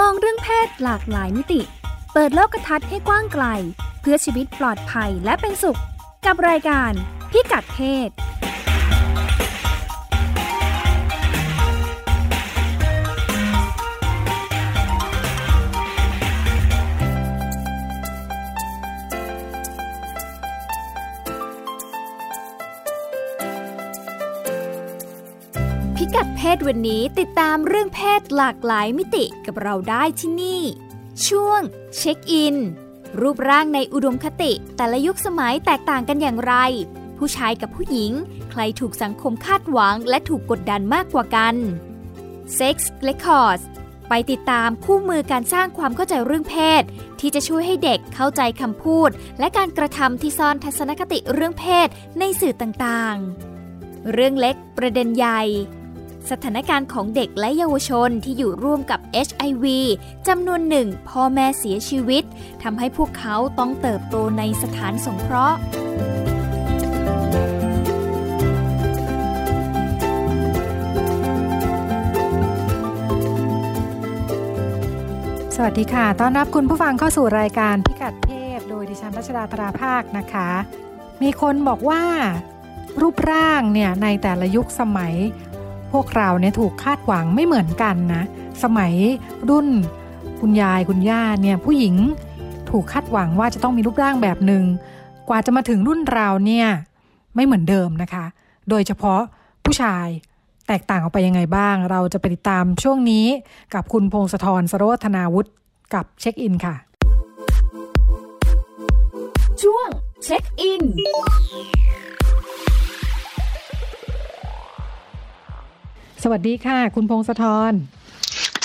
มองเรื่องเพศหลากหลายมิติ เปิดโลกทัศน์ให้กว้างไกล เพื่อชีวิตปลอดภัยและเป็นสุข กับรายการพิกัดเพศ กัดเพศวันนี้ติดตามเรื่องเพศหลากหลายมิติกับเราได้ที่นี่ ช่วงเช็คอิน รูปร่างในอุดมคติ แต่ละยุคสมัยแตกต่างกันอย่างไร ผู้ชายกับผู้หญิง ใครถูกสังคมคาดหวังและถูกกดดันมากกว่ากัน Sex Records ไปติดตามคู่มือการสร้างความเข้าใจเรื่องเพศ ที่จะช่วยให้เด็กเข้าใจคำพูด และการกระทำที่ซ่อนทัศนคติเรื่องเพศในสื่อต่างๆ เรื่องเล็กประเด็นใหญ่ สถานการณ์ของเด็กและเยาวชนที่อยู่ร่วมกับ HIV จำนวนหนึ่งพ่อแม่เสียชีวิตทำให้พวกเขาต้องเติบโตในสถานสงเคราะห์สวัสดีค่ะ ต้อนรับคุณผู้ฟังเข้าสู่รายการพิกัดเพศโดยดิฉันรัชดาธราภาคนะคะ มีคนบอกว่ารูปร่างเนี่ยในแต่ละยุคสมัย พวกเราเนี่ยถูกคาดหวังไม่เหมือนกันนะ สมัยรุ่นคุณยายคุณย่าเนี่ยผู้หญิงถูกคาดหวังว่าจะต้องมีรูปร่างแบบหนึง่งกว่าจะมาถึงรุ่นเราเนี่ยไม่เหมือนเดิมนะคะ โดยเฉพาะผู้ชายแตกต่างออกไปยังไงบ้าง เราจะไปติดตามช่วงนี้กับคุณพงศธรสโรธนาวุฒิกับเช็คอินค่ะ ช่วงเช็คอิน สวัสดีค่ะ คุณพงศธร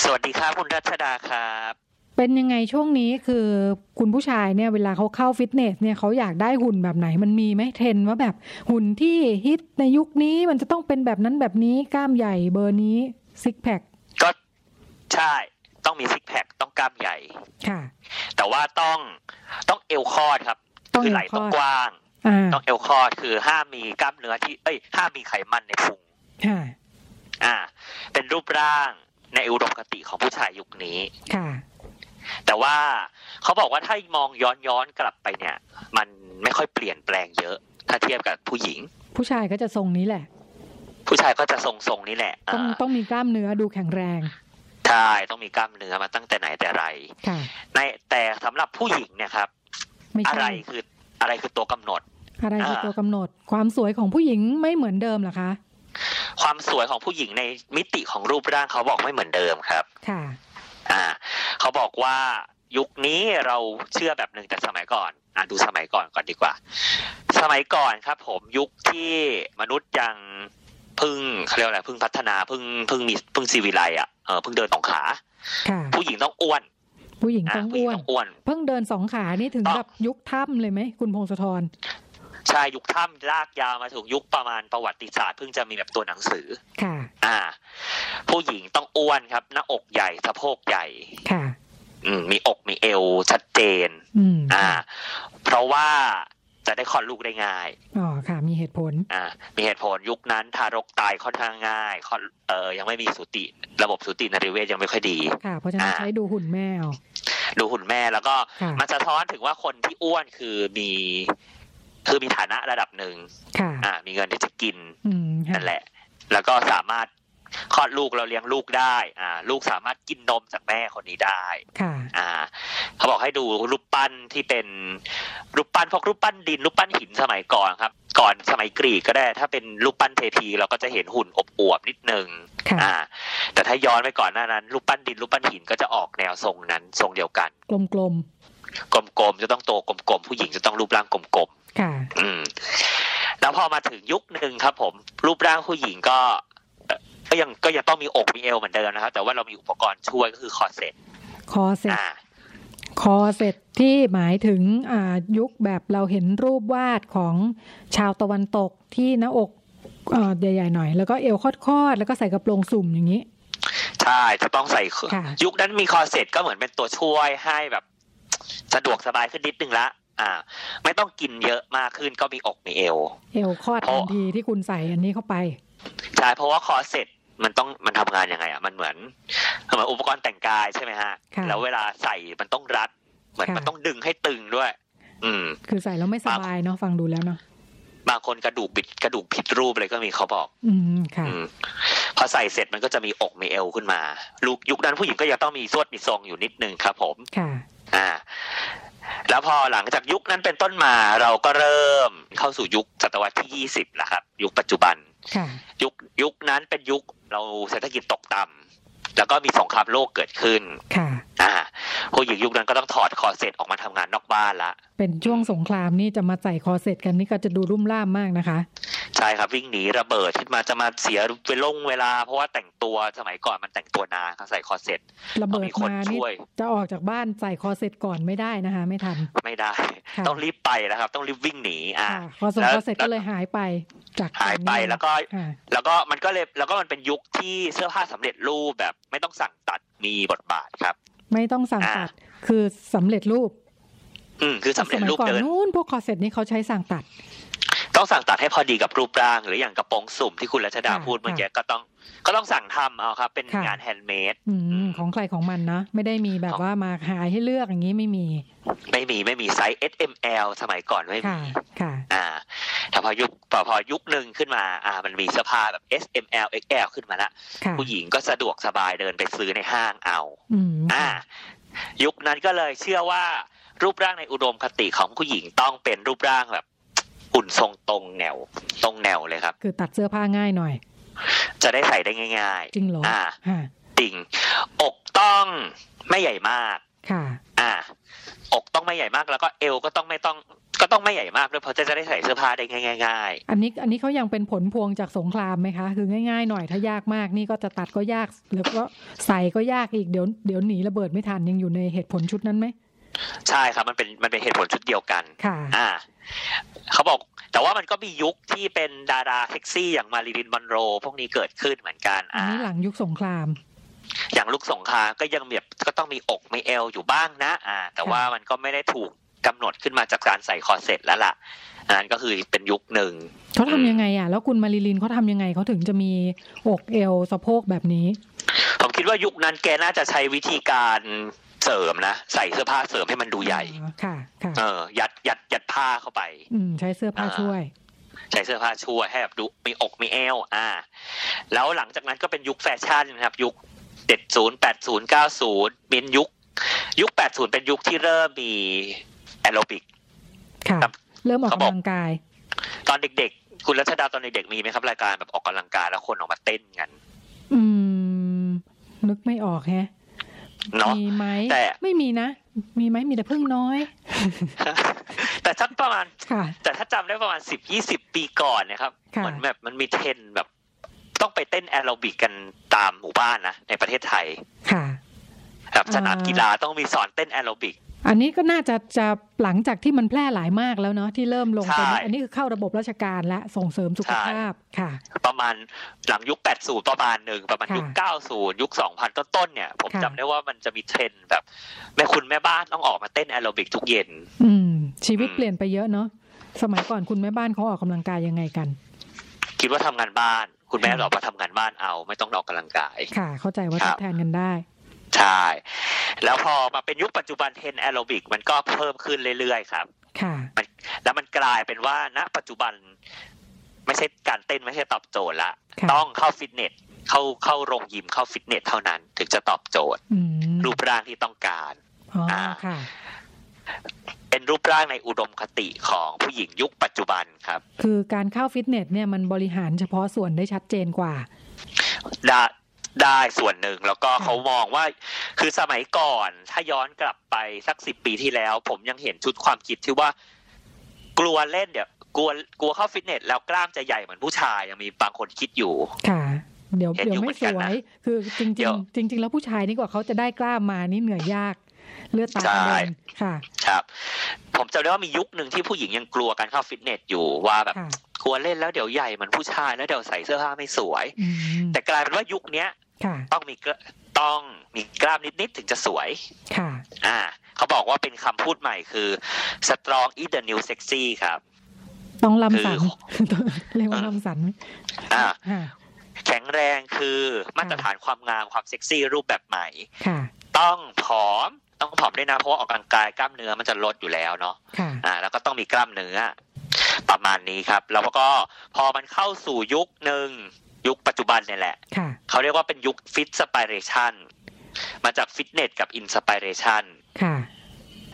สวัสดีครับคุณรัชดาครับ เป็นยังไงช่วงนี้คือคุณผู้ชายเนี่ยเวลาเขาเข้าฟิตเนสเนี่ยเขาอยากได้หุ่นแบบไหนมันมีไหมเทรนด์ว่าแบบหุ่นที่ฮิตในยุคนี้มันจะต้องเป็นแบบนั้นแบบนี้กล้ามใหญ่เบอร์นี้ซิกแพคก็ใช่ต้องมีซิกแพคต้องกล้ามใหญ่ค่ะ แต่ว่าต้องต้องเอวคอดครับต้องคือไหเอล่วคต้อองดกว้างอ่าต้องเอวคอดคือห้ามมีกล้ามเนื้อที่เอ้ยห้ามมีไขมันในพุงค่ะ อ่า เป็นรูปร่างในอุดมคติของผู้ชายยุคนี้ค่ะแต่ว่าเขาบอกว่าถ้ามองย้อนย้อนกลับไปเนี่ย มันไม่ค่อยเปลี่ยนแปลงเยอะ ถ้าเทียบกับผู้หญิง ผู้ชายก็จะทรงนี้แหละ ผู้ชายก็จะทรงๆนี่แหละต้องอ่าต้องมีกล้ามเนื้อดูแข็งแรงใช่ต้องมีกล้ามเนื้อมาตั้งแต่ไหนแต่ไรค่ะในแต่สำหรับผู้หญิงเนี่ยครับไม่อะใช่ไรคืออะไรคือตัวกำหนด อะไรคืออ่าตัวกำหนด ความสวยของผู้หญิงไม่เหมือนเดิมเหรอคะ ความสวยของผู้หญิงในมิติของรูปร่างเขาบอกไม่เหมือนเดิมครับ ค่ะ อ่า เขาบอกว่ายุคนี้เราเชื่อแบบหนึ่งแต่สมัยก่อนอ่าดูสมัยก่อนก่อนดีกว่า สมัยก่อนครับ ผมยุคที่มนุษย์ยังเพึ่งเขาเรียกว่าอะไรเพึ่งพัฒนาเพึ่งเพึ่งมีเพึ่งซีวิไลอะเออเพึ่งเดินสองขาค่ะผู้หญิงต้องอ้วน ผู้หญิงอ่าต้องผู้หญิอ้งวนต้องอ้วน เพิ่งเดินสองขานี่ถึงต้องกับยุคถ้ำเลยไหมคุณพงศธร ใช่ยุคถ้ำลากยาวมาถึงยุคประมาณประวัติศาสตร์เพิ่งจะมีแบบตัวหนังสือ ค่ะ อ่า ผู้หญิงต้องอ้วนครับ หน้าอกใหญ่สะโพกใหญ่ ค่ะ อืม มีอกมีเอวชัดเจน อืม อ่า เพราะว่าจะได้คลอดลูกได้ง่าย อ๋อ ค่ะ มีเหตุผล อ่า มีเหตุผลยุคนั้นทารกตายค่อนข้างง่ายคลอดเออยังไม่มีสูติ ระบบสูตินรีเวชยังไม่ค่อยดี ค่ะ เพราะฉะนั้นอ่า ใช้ดูหุ่นแม่เอาดูหุ่นแม่แล้วก็ค่ะ มันสะท้อนถึงว่าคนที่อ้วนคือมี คือมีฐานะระดับหนึ่งค่ะอ่า มีเงินที่จะกินอืมค่ะนั่นแหละ แล้วก็สามารถคลอดลูกเราเลี้ยงลูกได้ อ่า ลูกสามารถกินนมจากแม่คนนี้ได้ค่ะอ่า เขาบอกให้ดูรูปปั้นที่เป็นรูปปั้นพวกรูปปั้นดินรูปปั้นหินสมัยก่อนครับ ก่อนสมัยกรีกก็ได้ ถ้าเป็นรูปปั้นเทพี เราก็จะเห็นหุ่นอบอวบๆนิดนึงค่ะอ่า แต่ถ้าย้อนไปก่อนหน้านั้นรูปปั้นดินรูปปั้นหินก็จะออกแนวทรงนั้น ทรงเดียวกัน กลมกลมๆจะต้องโตกลมๆผู้หญิงจะต้องรูปร่างกลมๆๆ ค่ะ อืม แล้วพอมาถึงยุคหนึ่งครับ ผม รูปร่างผู้หญิงก็เอ่อก็ยังก็ยังต้องมีอกมีเอวเหมือนเดิมนะครับ แต่ว่าเรามีอุปกรณ์ช่วยก็คือคอร์เซ็ตคอร์เซ็ตอ่าคอร์เซ็ตที่หมายถึงอ่ายุคแบบเราเห็นรูปวาดของชาวตะวันตกที่หน้าอกอ่าใหญ่ๆหน่อย แล้วก็เอวคอดๆแล้วก็ใส่กระโปรงสุ่มอย่างนี้ ใช่จะต้องใส่ค่ะยุคนั้นมีคอร์เซ็ตก็เหมือนเป็นตัวช่วยให้แบบ สะดวกสบายขึ้นนิดนึงละ อ่า ไม่ต้องกินเยอะมากขึ้นก็มีอกมีเอว เอวคอดเพราะทันทีที่คุณใส่อันนี้เข้าไปใช่เพราะว่าคอร์เซ็ตมันต้องมันทำงานยังไงอะมันเหมือนเหมือนอุปกรณ์แต่งกายใช่ไหมฮะค่ะแล้วเวลาใส่มันต้องรัด เหมือนค่ะมันต้องดึงให้ตึงด้วย อืม คือใส่แล้วไม่สบายเนาะฟังดูแล้วเนาะบางคนกระดูกบิดกระดูกผิดรูปเลยก็มีเขาบอก อืมค่ะอืมพอใส่เสร็จมันก็จะมีอกมีเอวขึ้นมาลูกยุคนั้นผู้หญิงก็ยังต้องมีทรวดมีทรงอยู่นิดนึงครับ ผมค่ะ อ่า แล้วพอหลังจากยุคนั้นเป็นต้นมาเราก็เริ่มเข้าสู่ยุคศตวรรษที่ยี่สิบแล้วครับ ยุคปัจจุบันค่ะยุคยุคนั้นเป็นยุคเราเศรษฐกิจตกต่ำแล้วก็มีสงครามโลกเกิดขึ้นค่ะ อ่าผู้หญิงยุคนั้นก็ต้องถอดคอร์เซ็ตออกมาทำงานนอกบ้านละ เป็นช่วงสงครามนี่จะมาใส่คอร์เซ็ตกันนี่ก็จะดูรุ่มร่ามมากนะคะ ใช่ครับวิ่งหนีระเบิดขึ้นมาจะมาเสียเวลงเวลา เพราะว่าแต่งตัวสมัยก่อนมันแต่งตัวนานเขาใส่คอร์เซ็ตระเบิดต้องมีคนมานี่ช่วย จะออกจากบ้านใส่คอร์เซ็ตก่อนไม่ได้นะคะ ไม่ทัน ไม่ได้ค่ะต้องรีบไปนะครับ ต้องรีบวิ่งหนีอ่าค่ะคอสงแล้วคอร์เซ็ตก็เลยหายไปจากหายไปนี้แล้วก็ค่ะแล้วก็มันก็เลยแล้วก็มันเป็นยุคที่เสื้อผ้าสำเร็จรูปแบบ ไม่ต้องสั่งตัดมีบทบาทครับ ไม่ต้องสั่งอ่าตัดคือสำเร็จรูป อืมคือสำเร็จมัยรูปก่อนเดินนู้นพวกคอร์เซ็ตนี่เขาใช้สั่งตัด ต้องสั่งตัดให้พอดีกับรูปร่าง หรืออย่างกระโปรงสุ่มที่คุณรัชดาค่ะพูดเมื่อกี้ก็ต้องก็ต้องสั่งทำเอาครับ เป็นค่ะงานแฮนด์เมดอือืมมของใครของมันนะ ไม่ได้มีแบบของว่ามาหายให้เลือกอย่างนี้ไม่มี ไม่มีไม่มีไซส์ S M L สมัยก่อนไม่มีค่ะค่ะ อ่าแต่พอยุคพอพอยุคหนึ่งขึ้นมา อ่า มันมีเสื้อผ้าแบบ S M L X L ขึ้นมาละค่ะผู้หญิงก็สะดวกสบายเดินไปซื้อในห้างเอาอืมอ่า ยุคนั้นก็เลยเชื่อว่ารูปร่างในอุดมคติของผู้หญิงต้องเป็นรูปร่างแบบ หุ่นทรงตรงแนวตรงแนวเลยครับ คือตัดเสื้อผ้าง่ายหน่อย จะได้ใส่ได้ง่ายจริงเหรออ่าค่ะๆจริง อกต้องไม่ใหญ่มาก ค่ะ อ่า อกต้องไม่ใหญ่มากแล้วก็เอวก็ต้องไม่ต้องก็ต้องไม่ใหญ่มากด้วยเพราะจะได้ใส่เสื้อผ้าได้ง่ายอันนี้อันนี้เขายังเป็นผลพวงจากสงครามไหมคะ คือง่ายๆหน่อยถ้ายากมากนี่ก็จะตัดก็ยากแล้วก็ใส่ก็ยากอีกเดี๋ยวเดี๋ยวหนีระเบิดไม่ทันยังอยู่ในเหตุผลชุดนั้นไหมๆ ใช่ครับมันเป็นมันเป็นเหตุผลชุดเดียวกันค่ะอ่าเขาบอกแต่ว่ามันก็มียุคที่เป็นดาราเซ็กซี่อย่างมาริลินมอนโร พวกนี้เกิดขึ้นเหมือนกันอันอ่านี้หลังยุคสงคราม หลังยุคสงครามก็ยังแบบก็ต้องมีอกมีเอวอยู่บ้างนะ อ่า แต่ว่ามันก็ไม่ได้ถูกกำหนดขึ้นมาจากการใส่คอร์เซ็ตแล้วล่ะอันนั้นก็คือเป็นยุคหนึ่งเขาทำยังไงอะ แล้วคุณมาริลินเขาทำยังไงเขาถึงจะมีอกเอวสะโพกแบบนี้ ผมคิดว่ายุคนั้นแกน่าจะใช้วิธีการ เสริมนะ ใส่เสื้อผ้าเสริมให้มันดูใหญ่อ๋อค่ะ ค่ะ เออ ยัดยัดยัดผ้าเข้าไป อืม ใช้เสื้อผ้าอ่าช่วย ใช้เสื้อผ้าช่วยให้แบบดูมีอกมีเอว อ่า แล้วหลังจากนั้นก็เป็นยุคแฟชั่นครับ ยุคเจ็ดศูนย์แปดศูนย์เก้าศูนย์เป็นยุค ยุคแปดศูนย์เป็นยุคที่เริ่มมีแอโรบิก ค่ะครับเริ่มออกเขาบอกกำลังกาย ตอนเด็กๆ คุณรัชดาตอนเด็กๆมีไหมครับรายการแบบออกกำลังกายแล้วคนออกมาเต้นกัน อืม นึกไม่ออกแฮะ เนาะมีไหมแต่ไม่มีนะ มีไหมมีแต่พึ่งน้อย แต่สักประมาณค่ะแต่ถ้าจำได้ประมาณสิบยี่สิบปีก่อนนะครับค่ะเหมือนแบบมันมีเทรนด์แบบ ต้องไปเต้นแอโรบิกกันตามหมู่บ้านนะในประเทศไทยค่ะแบบอ่าสนามกีฬาต้องมีสอนเต้นแอโรบิก อันนี้ก็น่าจะจะหลังจากที่มันแพร่หลายมากแล้วเนาะที่เริ่มลงไปใช่อันนี้คือเข้าระบบราชการและส่งเสริมสุขภาพค่ะ ประมาณหลังยุค 80 ประมาณหนึ่งประมาณยุคค่ะ90 ยุค 2000 ต้นๆเนี่ย ผมค่ะจำได้ว่ามันจะมีเทรนด์แบบ แม่คุณแม่บ้านต้องออกมาเต้นแอโรบิกทุกเย็น อืม ชีวิตอืมเปลี่ยนไปเยอะเนาะสมัยก่อนคุณแม่บ้านเขาออกกำลังกายยังไงกัน คิดว่าทำงานบ้าน คุณแม่ค่ะหรอกมาทำงานบ้านเอา ไม่ต้องออกกำลังกาย ค่ะ เข้าใจว่าคทรัดบแทนกันได้ ใช่ แล้วพอมาเป็นยุคปัจจุบันเทรนด์แอโรบิกมันก็เพิ่มขึ้นเรื่อยๆครับค่ะแล้วมันกลายเป็นว่าณ ปัจจุบันไม่ใช่การเต้นไม่ใช่ตอบโจทย์ละค่ะต้องเข้าฟิตเนสเข้าเข้าโรงยิมเข้าฟิตเนสเท่านั้น ถึงจะตอบโจทย์อืมรูปร่างที่ต้องการอ๋ออ่าค่ะเป็นรูปร่างในอุดมคติของผู้หญิงยุคปัจจุบันครับ คือการเข้าฟิตเนสเนี่ยมันบริหารเฉพาะส่วนได้ชัดเจนกว่า ได้ได้ส่วนหนึ่งแล้วก็ค่ะเขามองว่า คือสมัยก่อนถ้าย้อนกลับไปสักสิบปีที่แล้ว ผมยังเห็นชุดความคิดที่ว่า กลัวเล่นเดี๋ยวกลัวกลัวเข้าฟิตเนสแล้วกล้ามจะใหญ่เหมือนผู้ชายยังมีบางคนคิดอยู่ค่ะเดี๋ยวเห็นเดี๋ยวอยู่ไม่เหมือนสกันวนะยคือจริงเดี๋ยวๆจริงๆแล้วผู้ชายนี่กว่าเขาจะได้กล้ามมานี่เหนื่อยยากเลือดตาใช่กระเด็นค่ะ ครับ ผมจำได้ว่ามียุคหนึ่งที่ผู้หญิงยังกลัวการเข้าฟิตเนสอยู่ว่าแบบค่ะกลัวเล่นแล้วเดี๋ยวใหญ่เหมือนผู้ชายแล้วเดี๋ยวใส่เสื้อผ้าไม่สวยอืมแต่กลายเป็นว่ายุคเนี้ยค่ะ ต้องมีกระต้องมีกล้ามนิดๆถึงจะสวยค่ะอ่า เขาบอกว่าเป็นคำพูดใหม่คือ strong is the new sexy ครับ ต้องลำสันคือเรียกว่าลำสันไหมอ่าค่ะแข็งแรงคือมาตรฐานความงามความเซ็กซี่รูปแบบใหม่ค่ะ ต้องผอมต้องผอมด้วยนะเพราะว่าออกกำลังกายกล้ามเนื้อมันจะลดอยู่แล้วเนาะค่ะอ่า แล้วก็ต้องมีกล้ามเนื้อ ประมาณนี้ครับ แล้วก็พอมันเข้าสู่ยุคหนึ่ง ยุคปัจจุบันเนี่ยแหละค่ะเขาเรียกว่าเป็นยุค fitspiration มาจากฟิตเนสกับ inspiration ค่ะ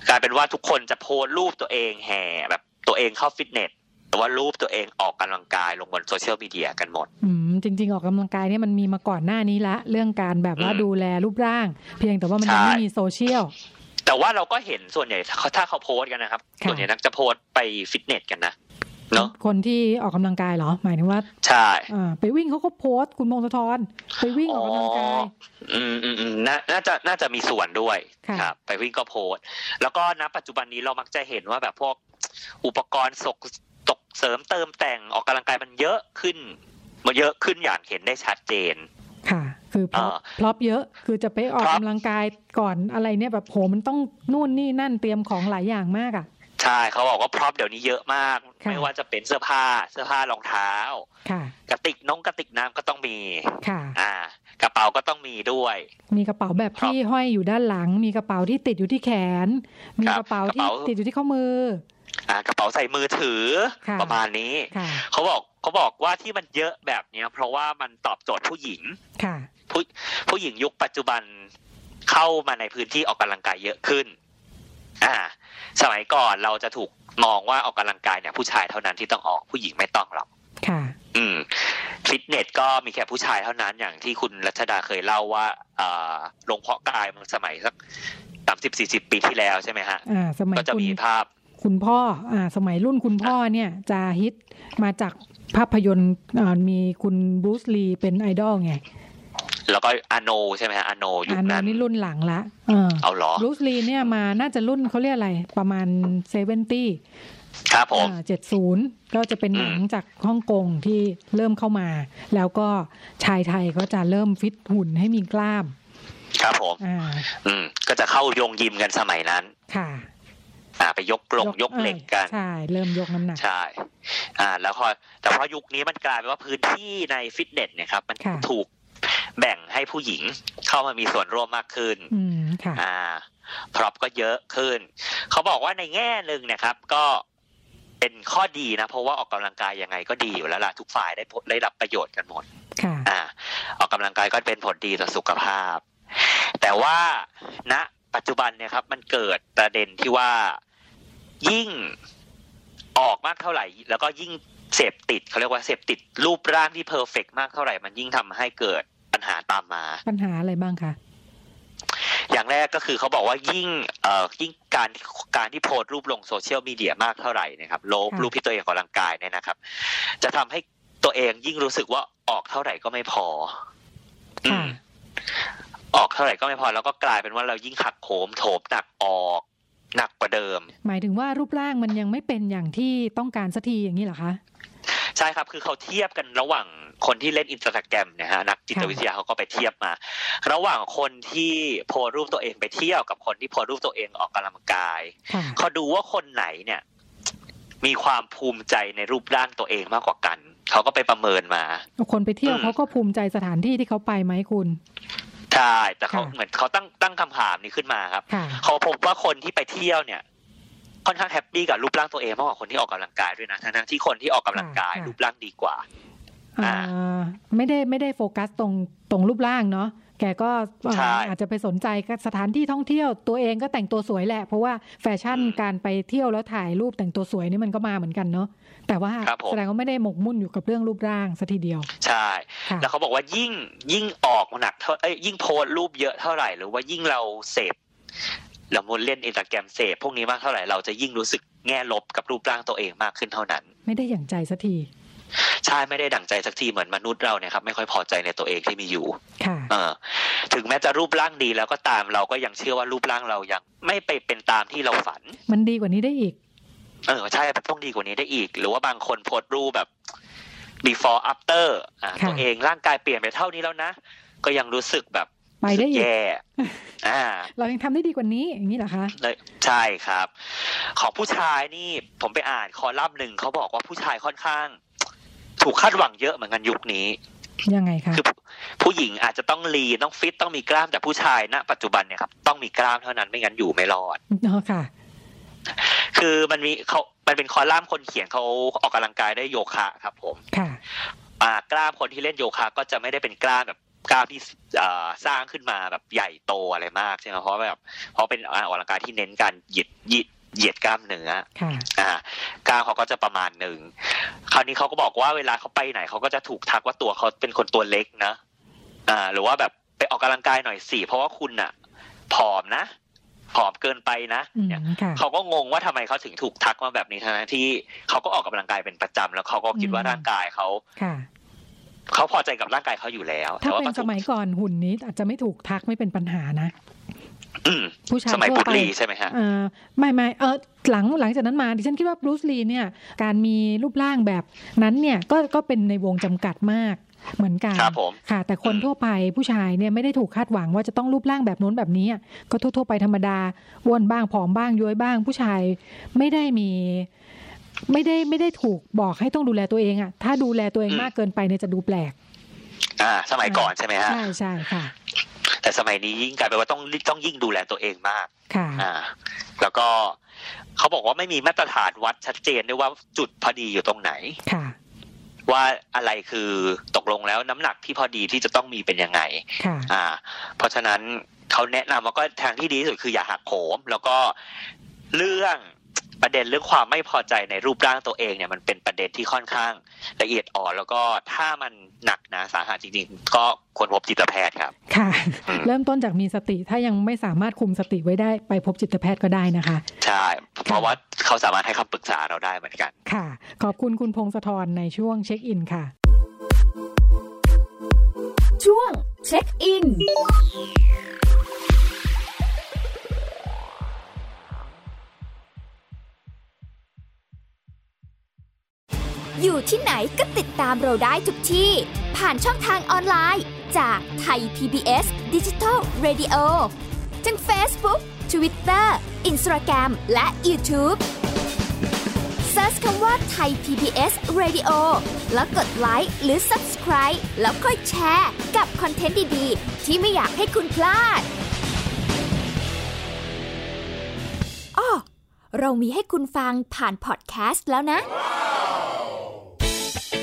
กลายเป็นว่าทุกคนจะโพสต์รูปตัวเองแห่แบบตัวเองเข้าฟิตเนสแต่ว่ารูปตัวเองออกกำลังกายลงบนโซเชียลมีเดียกันหมด อืมจริง ๆ ออกกำลังกายเนี่ยมันมีมาก่อนหน้านี้ละ เรื่องการแบบว่าอืมดูแลรูปร่าง เพียงแต่ว่ามันยังใช่ไม่มีโซเชียลแต่ว่าเราก็เห็นส่วนใหญ่ถ้าเขาถ้าเขาโพสต์กันนะครับค่ะส่วนใหญ่นักจะโพสต์ไปฟิตเนสกันนะ เนาะคนที่ออกกำลังกายเหรอ หมายถึงว่า ใช่อ่าไปวิ่งเขาก็โพสต์คุณมงคลทรไปวิ่งออกกำลังกายอืมอืมอืมน่าน่าจะน่าจะมีส่วนด้วยค่ะครับไปวิ่งก็โพสต์แล้วก็ณปัจจุบันนี้เรามักจะเห็นว่าแบบพวกอุปกรณ์สกตกเสริมเติมแต่งออกกำลังกายมันเยอะขึ้น มันเยอะขึ้นอย่างเห็นได้ชัดเจนค่ะ คือ prop อ่า prop เยอะคือจะไปออก prop กำลังกายก่อนอะไรเนี่ยแบบโหมันต้องนู่นนี่นั่นเตรียมของหลายอย่างมากอะ ใช่เขาบอกว่า prop เดี๋ยวนี้เยอะมากค่ะไม่ว่าจะเป็นเสื้อผ้าเสื้อผ้ารองเท้าค่ะกระติกน้องกระติกน้ำก็ต้องมีค่ะ อ่า กระเป๋าก็ต้องมีด้วย มีกระเป๋าแบบครับที่ห้อยอยู่ด้านหลัง มีกระเป๋าที่ติดอยู่ที่แขน มีครับกระเป๋ากระที่เป๋าติดอยู่ที่ข้อมือ อ่า กระเป๋าใส่มือถือค่ะประมาณนี้ค่ะเขาบอกเขาบอกว่าที่มันเยอะแบบเนี้ย เพราะว่ามันตอบโจทย์ผู้หญิงค่ะ ผู้ผู้หญิงยุคปัจจุบันเข้ามาในพื้นที่ออกกำลังกายเยอะขึ้น อ่า สมัยก่อนเราจะถูกมองว่าออกกำลังกายเนี่ยผู้ชายเท่านั้นที่ต้องออกผู้หญิงไม่ต้องหรอก ค่ะ อืม ฟิตเนสก็มีแค่ผู้ชายเท่านั้นอย่างที่คุณรัชดาเคยเล่าว่าอ่าลงเพาะกายมันสมัยสักสามสิบสี่สิบปีที่แล้วใช่ไหมฮะอ่าสมัยก็จะคุณมีภาพ คุณพ่อ อ่า สมัยรุ่นคุณพ่อเนี่ยจะฮิตมาจากภาพยนตร์อ่ามีคุณบรูซลีเป็นไอดอลไง แล้วก็อาโนใช่ไหมฮะอาโนยุคอ่านั้นนี่รุ่นหลังละเออเอาเหรอบรูซลีเนี่ยมาน่าจะรุ่นเขาเรียกอะไร ประมาณเซเวนตี้ครับผมเจ็ดศูนย์ก็จะเป็นหนังอืมจากฮ่องกงที่เริ่มเข้ามา แล้วก็ชายไทยก็จะเริ่มฟิตหุ่นให้มีกล้าม ครับผมอ่าอืม ก็จะเข้ายงยิมกันสมัยนั้น ค่ะอ่าไปยกกลงยกเหล็กกัน ใช่ เริ่มยกน้ำหนัก ใช่ อ่า แล้วพอแต่พอยุคนี้มันกลายเป็นว่าพื้นที่ในฟิตเนสเนี่ยครับ มันค่ะถูก แบ่งให้ผู้หญิงเข้ามามีส่วนร่วมมากขึ้นอืมค่ะอ่าพร็อพก็เยอะขึ้น เขาบอกว่าในแง่หนึ่งเนะครับ ก็เป็นข้อดีนะ เพราะว่าออกกำลังกายยังไงก็ดีอยู่แล้วล่ะทุกฝ่ายได้ผลได้รับประโยชน์กันหมดค่ะอ่า ออกกำลังกายก็เป็นผลดีต่อสุขภาพ แต่ว่าณปัจจุบันเนี่ยครับ มันเกิดประเด็นที่ว่ายิ่งออกมากเท่าไหร่ แล้วก็ยิ่งเสพติดเขาเรียกว่าเสพติดรูปร่างที่ perfect มากเท่าไหร่ มันยิ่งทำให้เกิดปั ญหาตามมา ปัญหาอะไรบ้างคะอย่างแรกก็คือเขาบอกว่ายิ่งเอ่อยิ่งการการที่โพสต์รูปลงโซเชียลมีเดียมากเท่าไหร่นะครับลบค่ะรูปที่ตัวเองออกกำลังกายเนี่ยนะครับ จะทำให้ตัวเองยิ่งรู้สึกว่าออกเท่าไหร่ก็ไม่พออืค่ะมออกเท่าไหร่ก็ไม่พอแล้วก็กลายเป็นว่าเรายิ่งขัดโถมโถมหนักออกหนักกว่าเดิม หมายถึงว่ารูปร่างมันยังไม่เป็นอย่างที่ต้องการสักทีอย่างนี้เหรอคะ ใช่ครับคือเขาเทียบกันระหว่างคนที่เล่นอินสตาแกรมนะฮะนักจิตวิทยาเขาก็ไปเทียบมา ระหว่างคนที่โพสต์รูปตัวเองไปเที่ยวกับคนที่โพสต์รูปตัวเองออกกำลังกายค่ะเขาดูว่าคนไหนเนี่ย มีความภูมิใจในรูปร่างตัวเองมากกว่ากันเขาก็ไปประเมินมา คนไปเที่ยวอืมเขาก็ภูมิใจสถานที่ที่เขาไปไหมคุณใช่แต่เขาค่ะเหมือนเขาตั้งตั้งคำถามนี้ขึ้นมาครับค่ะเขาพบว่าคนที่ไปเที่ยวเนี่ย ค่อนข้างแฮปปี้กับรูปร่างตัวเองมากกว่าคนที่ออกกำลังกายด้วยนะทั้งๆที่คนที่ออกกำลังกายค่ะรูปร่างดีกว่าอ่าไม่ได้ไม่ได้โฟกัสตรงตรงรูปร่างเนาะแกก็อ่าใช่อาจจะไปสนใจกับสถานที่ท่องเที่ยวตัวเองก็แต่งตัวสวยแหละ เพราะว่าแฟชั่นอืมการไปเที่ยวแล้วถ่ายรูปแต่งตัวสวยนี่มันก็มาเหมือนกันเนาะแต่ว่าครับผมแสดงว่าไม่ได้หมกมุ่นอยู่กับเรื่องรูปร่างซะทีเดียว ใช่ค่ะแล้วเขาบอกว่ายิ่งยิ่งออกหนักเท่าเอ้ยยิ่งโพสต์รูปเยอะเท่าไหร่ หรือว่ายิ่งเราเสพ เรามนเล่นอินสตาแกรมเสพพวกนี้มากเท่าไหร่เราจะยิ่งรู้สึกแง่ลบกับรูปร่างตัวเองมากขึ้นเท่านั้น ไม่ได้อย่างใจสักทีใช่ไม่ได้ดั่งใจสักทีเหมือนมนุษย์เราเนี่ยครับไม่ค่อยพอใจในตัวเองที่มีอยู่ค่ะเออถึงแม้จะรูปร่างดีแล้วก็ตามเราก็ยังเชื่อว่ารูปร่างเรายังไม่ไปเป็นตามที่เราฝัน มันดีกว่านี้ได้อีก เออใช่ต้องดีกว่านี้ได้อีก หรือว่าบางคนโพสต์รูปแบบ before after อ่าค่ะตัวเองร่างกายเปลี่ยนไปเท่านี้แล้วนะ ก็ยังรู้สึกแบบ ไปได้อีกแย่อ่า เรายังทำได้ดีกว่านี้อย่างนี้เหรอคะเลยใช่ครับ ของผู้ชายนี่ผมไปอ่านคอลัมน์หนึ่งเขาบอกว่าผู้ชายค่อนข้าง ถูกคาดหวังเยอะเหมือนกันยุคนี้ยังไงคะคือผู้หญิงอาจจะต้องลีนต้องฟิตต้องมีกล้ามแต่ผู้ชายณปัจจุบันเนี่ยครับต้องมีกล้ามเท่านั้นไม่งั้นอยู่ไม่รอดเนาะค่ะ คือมันมีเขามันเป็นคอลัมน์คนเขียนเขาออกกำลังกายได้วยโยคะครับ ผมค่ะ อ่ากล้ามคนที่เล่นโยคะก็จะไม่ได้เป็นกล้ามแบบ กล้ามที่อ่าสร้างขึ้นมาแบบใหญ่โตอะไรมากใช่ไหมเพราะแบบเพราะเป็นการออกกำลังกายที่เน้นการเหยียดเหยียดเหยียดกล้ามเนื้อค่ะอ่ากล้ามเขาก็จะประมาณหนึ่ง คราวนี้เขาก็บอกว่าเวลาเขาไปไหนเขาก็จะถูกทักว่าตัวเขาเป็นคนตัวเล็กนะ อ่า หรือว่าแบบไปออกกำลังกายหน่อยสิ เพราะว่าคุณน่ะผอมนะผอมเกินไปนะอืมเนี่ยค่ะเขาก็งงว่าทำไมเขาถึงถูกทักมาแบบนี้ทั้งๆที่เขาก็ออกกำลังกายเป็นประจำแล้วเขาก็คิดว่าอืมร่างกายเขาค่ะ เขาพอใจกับร่างกายเขาอยู่แล้ว ถ้าว่าเป็นก็สถูกมัยก่อนหุ่นนี้อาจจะไม่ถูกทักไม่เป็นปัญหานะอืมผู้ชายสมัยทั่บุวตไปรีใช่ไหมฮะเอ่อไม่ไม่เออหลังหลังจากนั้นมาดิฉันคิดว่าบรูซลีเนี่ย การมีรูปร่างแบบนั้นเนี่ยก็ก็เป็นในวงจำกัดมากเหมือนกันครับผมค่ะ แต่คนอืมทั่วไปผู้ชายเนี่ยไม่ได้ถูกคาดหวังว่าจะต้องรูปร่างแบบโน้นแบบนี้ ก็ทั่วๆไปธรรมดาอ้วนบ้างผอมบ้างย้วยบ้าง ผู้ชายไม่ได้มี ไม่ได้ไม่ได้ถูกบอกให้ต้องดูแลตัวเองอะถ้าดูแลตัวเองมากเกินไปเนี่ยจะดูแปลก อ่า สมัยก่อนใช่ไหมฮะใช่ใช่ค่ะ แต่สมัยนี้ยิ่งกลายเป็นว่าต้องต้องยิ่งดูแลตัวเองมากค่ะ อ่า แล้วก็เขาบอกว่าไม่มีมาตรฐานวัดชัดเจนด้วยว่าจุดพอดีอยู่ตรงไหนค่ะว่าอะไรคือตกลงแล้วน้ำหนักที่พอดีที่จะต้องมีเป็นยังไงค่ะอ่า เพราะฉะนั้นเขาแนะนำว่าก็ทางที่ดีที่สุดคืออย่าหักโหม แล้วก็เรื่อง ประเด็นเรื่องความไม่พอใจในรูปร่างตัวเองเนี่ยมันเป็นประเด็นที่ค่อนข้างละเอียดอ่อนแล้วก็ถ้ามันหนักหนาสาหัสจริงๆ ก็ควรพบจิตแพทย์ครับค่ะอืมเริ่มต้นจากมีสติถ้ายังไม่สามารถคุมสติไว้ได้ไปพบจิตแพทย์ก็ได้นะคะ ใช่เพราะว่าเขาสามารถให้คำปรึกษาเราได้เหมือนกัน ค่ะ ขอบคุณคุณพงศธรในช่วงเช็คอินค่ะ ช่วงเช็คอิน อยู่ที่ไหนก็ติดตามเราได้ทุกที่ ผ่านช่องทางออนไลน์ จากไทย PBS Digital Radio ทั้ง Facebook Twitter Instagram และ YouTube Search คำว่าไทย PBS Radio แล้วกดไลค์หรือ Subscribe แล้วค่อยแชร์กับคอนเทนต์ดี ๆ ที่ไม่อยากให้คุณพลาดอ้อเรามีให้คุณฟังผ่านพอดแคสต์แล้วนะ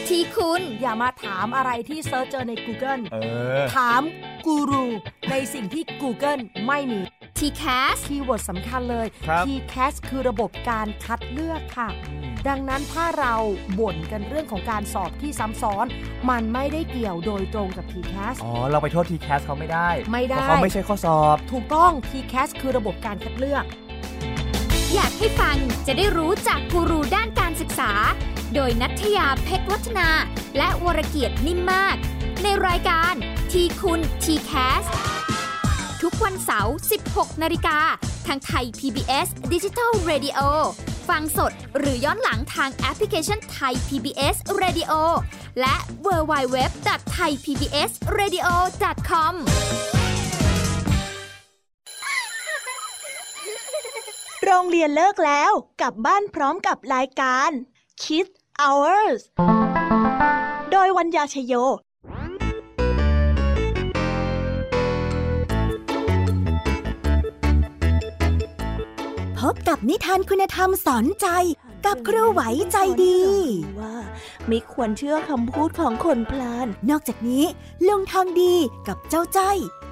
ที่คุณ อย่ามาถามอะไรที่ search เจอใน Google เออถามกูรูในสิ่งที่ Google ไม่มี TCAS keyword สำคัญเลย ครับ TCAS คือระบบการคัดเลือกค่ะ ดังนั้นถ้าเราบ่นกันเรื่องของการสอบที่ซ้ำซ้อน มันไม่ได้เกี่ยวโดยตรงกับ TCAS อ๋อ เราไปโทษ TCAS เขาไม่ได้ไม่ได้ เพราะเขาไม่ใช่ข้อสอบ ถูกต้อง TCAS คือระบบการคัดเลือก อยากให้ฟังจะได้รู้จากกูรูด้านการศึกษา โดยนัทยาเพชรวัฒนา และวรเกียดนิ่มมาก ในรายการทีคุณทีแคสทุกวันเสาร์ 16 นาฬิกา ทางไทย PBS Digital Radio ฟังสดหรือย้อนหลังทางแอปพลิเคชันไทย PBS Radio และ w w w t h a i PBS Radio com โรงเรียนเลิกแล้ว กลับบ้านพร้อมกับรายการ Kids Hours โดยวัญญาชยโยพบกับนิทานคุณธรรมสอนใจกับครูไหวใจดี ว่าไม่ควรเชื่อคำพูดของคนพลาน นอกจากนี้ลุงทองดีกับเจ้าจ้อ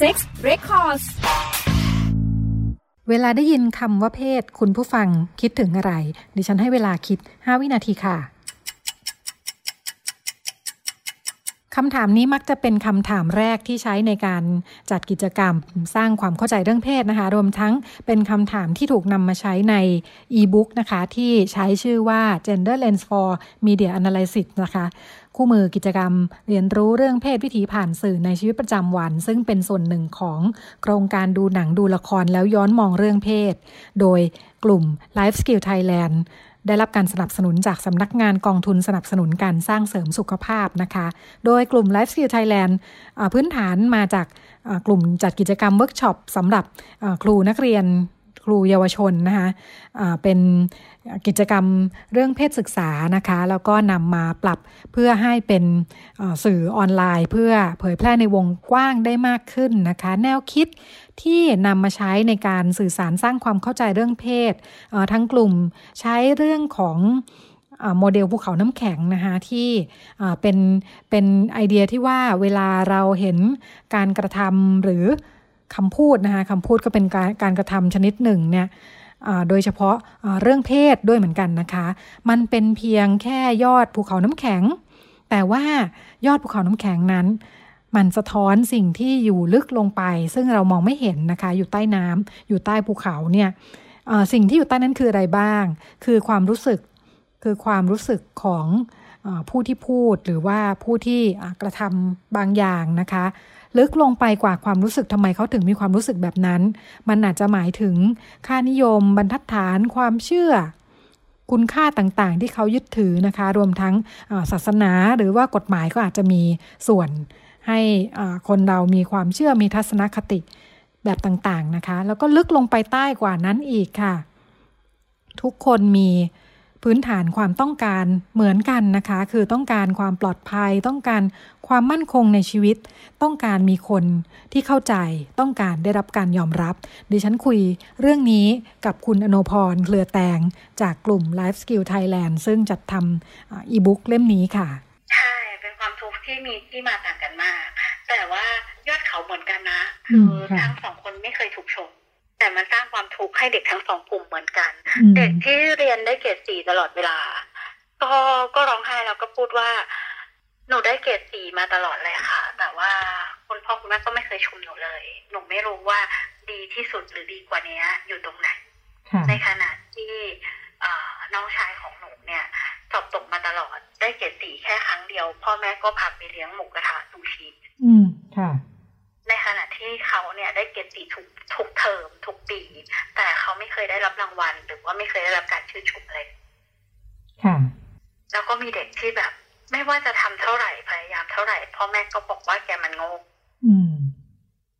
Sex Records เวลาได้ยินคำว่าเพศคุณผู้ฟังคิดถึงอะไร ดิฉันให้เวลาคิด 5 วินาทีค่ะ คำถามนี้มักจะเป็นคำถามแรกที่ใช้ในการจัดกิจกรรมสร้างความเข้าใจเรื่องเพศนะคะ รวมทั้งเป็นคำถามที่ถูกนำมาใช้ในอีบุ๊กนะคะ ที่ใช้ชื่อว่า Gender Lens for Media Analysis นะคะ คู่มือกิจกรรมเรียนรู้เรื่องเพศวิถีผ่านสื่อในชีวิตประจำวัน ซึ่งเป็นส่วนหนึ่งของโครงการดูหนังดูละครแล้วย้อนมองเรื่องเพศ โดยกลุ่ม Life Skill Thailand ได้รับการสนับสนุนจากสำนักงานกองทุนสนับสนุนการสร้างเสริมสุขภาพนะคะ โดยกลุ่ม Life Skill Thailand พื้นฐานมาจากกลุ่มจัดกิจกรรมเวิร์กช็อปสำหรับครูนักเรียนครูเยาวชนนะคะเป็นกิจกรรมเรื่องเพศศึกษานะคะ แล้วก็นำมาปรับเพื่อให้เป็นสื่อออนไลน์ เพื่อเผยแพร่ในวงกว้างได้มากขึ้นนะคะ แนวคิด ที่นำมาใช้ในการสื่อสารสร้างความเข้าใจเรื่องเพศทั้งกลุ่มใช้เรื่องของโมเดลภูเขาน้ำแข็งนะคะที่เป็นเป็นไอเดียที่ว่าเวลาเราเห็นการกระทำหรือคำพูดนะคะคำพูดก็เป็นการการกระทำชนิดหนึ่งเนี่ยโดยเฉพาะเรื่องเพศด้วยเหมือนกันนะคะ มันเป็นเพียงแค่ยอดภูเขาน้ำแข็ง แต่ว่ายอดภูเขาน้ำแข็งนั้น มันสะท้อนสิ่งที่อยู่ลึกลงไป ซึ่งเรามองไม่เห็นนะคะ อยู่ใต้น้ำอยู่ใต้ภูเขาเนี่ยสิ่งที่อยู่ใต้นั้นคืออะไรบ้าง คือความรู้สึกคือความรู้สึกของผู้ที่พูดหรือว่าผู้ที่กระทำบางอย่างนะคะ ลึกลงไปกว่าความรู้สึกทำไมเขาถึงมีความรู้สึกแบบนั้น มันอาจจะหมายถึงค่านิยม บรรทัดฐานความเชื่อ คุณค่าต่างๆ ที่เขายึดถือนะคะ รวมทั้งศาสนาหรือว่ากฎหมายก็อาจจะมีส่วน ให้คนเรามีความเชื่อมีทัศนคติแบบต่างๆนะคะ แล้วก็ลึกลงไปใต้กว่านั้นอีกค่ะ ทุกคนมีพื้นฐานความต้องการเหมือนกันนะคะ คือต้องการความปลอดภัย ต้องการความมั่นคงในชีวิต ต้องการมีคนที่เข้าใจ ต้องการได้รับการยอมรับ ดิฉันคุยเรื่องนี้กับคุณอโนพรเคลือแตง จากกลุ่ม Life Skill Thailand ซึ่งจัดทำอีบุ๊กเล่มนี้ค่ะ ใช่ ทุกข์ที่มีที่มาต่างกันมาก แต่ว่ายอดเขาเหมือนกันนะคือทั้งสองคนไม่เคยถูกชม แต่มันสร้างความทุกข์ให้เด็กทั้งสองกลุ่มเหมือนกัน เด็กที่เรียนได้เกรดสี่ตลอดเวลา ก็ก็ร้องไห้แล้วก็พูดว่า หนูได้เกรดสี่มาตลอดเลยค่ะ แต่ว่าคุณพ่อคุณแม่ก็ไม่เคยชมหนูเลย หนูไม่รู้ว่าดีที่สุดหรือดีกว่านี้อยู่ตรงไหน ในขณะที่น้องชายของหนูเนี่ย สอบตกมาตลอด ได้เกรดสี่แค่ครั้งเดียว พ่อแม่ก็พาไปเลี้ยงหมูกระทะซูชิอืมค่ะ ในขณะที่เขาเนี่ยได้เกียรติทุกทุกเทอมทุกปี แต่เขาไม่เคยได้รับรางวัล หรือว่าไม่เคยได้รับการชื่นชมเลยค่ะ แล้วก็มีเด็กที่แบบ ไม่ว่าจะทำเท่าไหร่พยายามเท่าไหร่ พ่อแม่ก็บอกว่าแกมันโง่อืม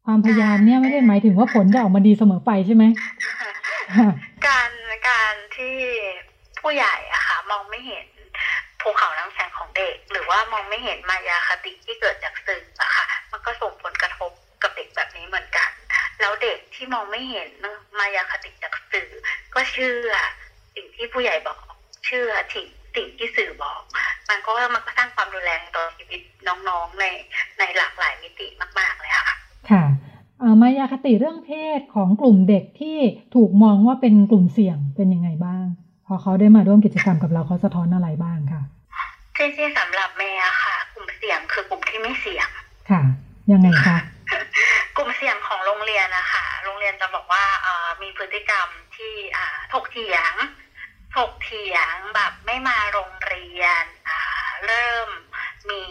ความพยายามเนี่ยไม่ได้หมายถึงว่าผลจะออกมาดีเสมอไปใช่ไหมการการที่ผู้ใหญ่อะค่ะ มองไม่เห็น ภูเขาน้ำแข็งของเด็ก หรือว่ามองไม่เห็นมายาคติที่เกิดจากสื่ออะค่ะ มันก็ส่งผลกระทบกับเด็กแบบนี้เหมือนกัน แล้วเด็กที่มองไม่เห็นมายาคติจากสื่อ ก็เชื่อสิ่งที่ผู้ใหญ่บอกเชื่อสิ่งสิ่งที่สื่อบอก มันก็มันก็สร้างความรุนแรงต่อชีวิตน้องๆในในหลากหลายมิติมาก ๆเลยค่ะ ค่ะมายาคติเรื่องเพศของกลุ่มเด็กที่ถูกมองว่าเป็นกลุ่มเสี่ยงเป็นยังไงบ้าง พอเขาได้มาร่วมกิจกรรมกับเราเขาสะท้อนอะไรบ้างค่ะที่ที่สำหรับเมย์ค่ะ กลุ่มเสี่ยงคือกลุ่มที่ไม่เสี่ยงค่ะ ยังไงคะกลุ่มเสี่ยงของโรงเรียนนะคะโรงเรียนจะบอกว่ามีพฤติกรรมที่ถกเถียงถกเถียงแบบไม่มาโรงเรียนเริ่มมี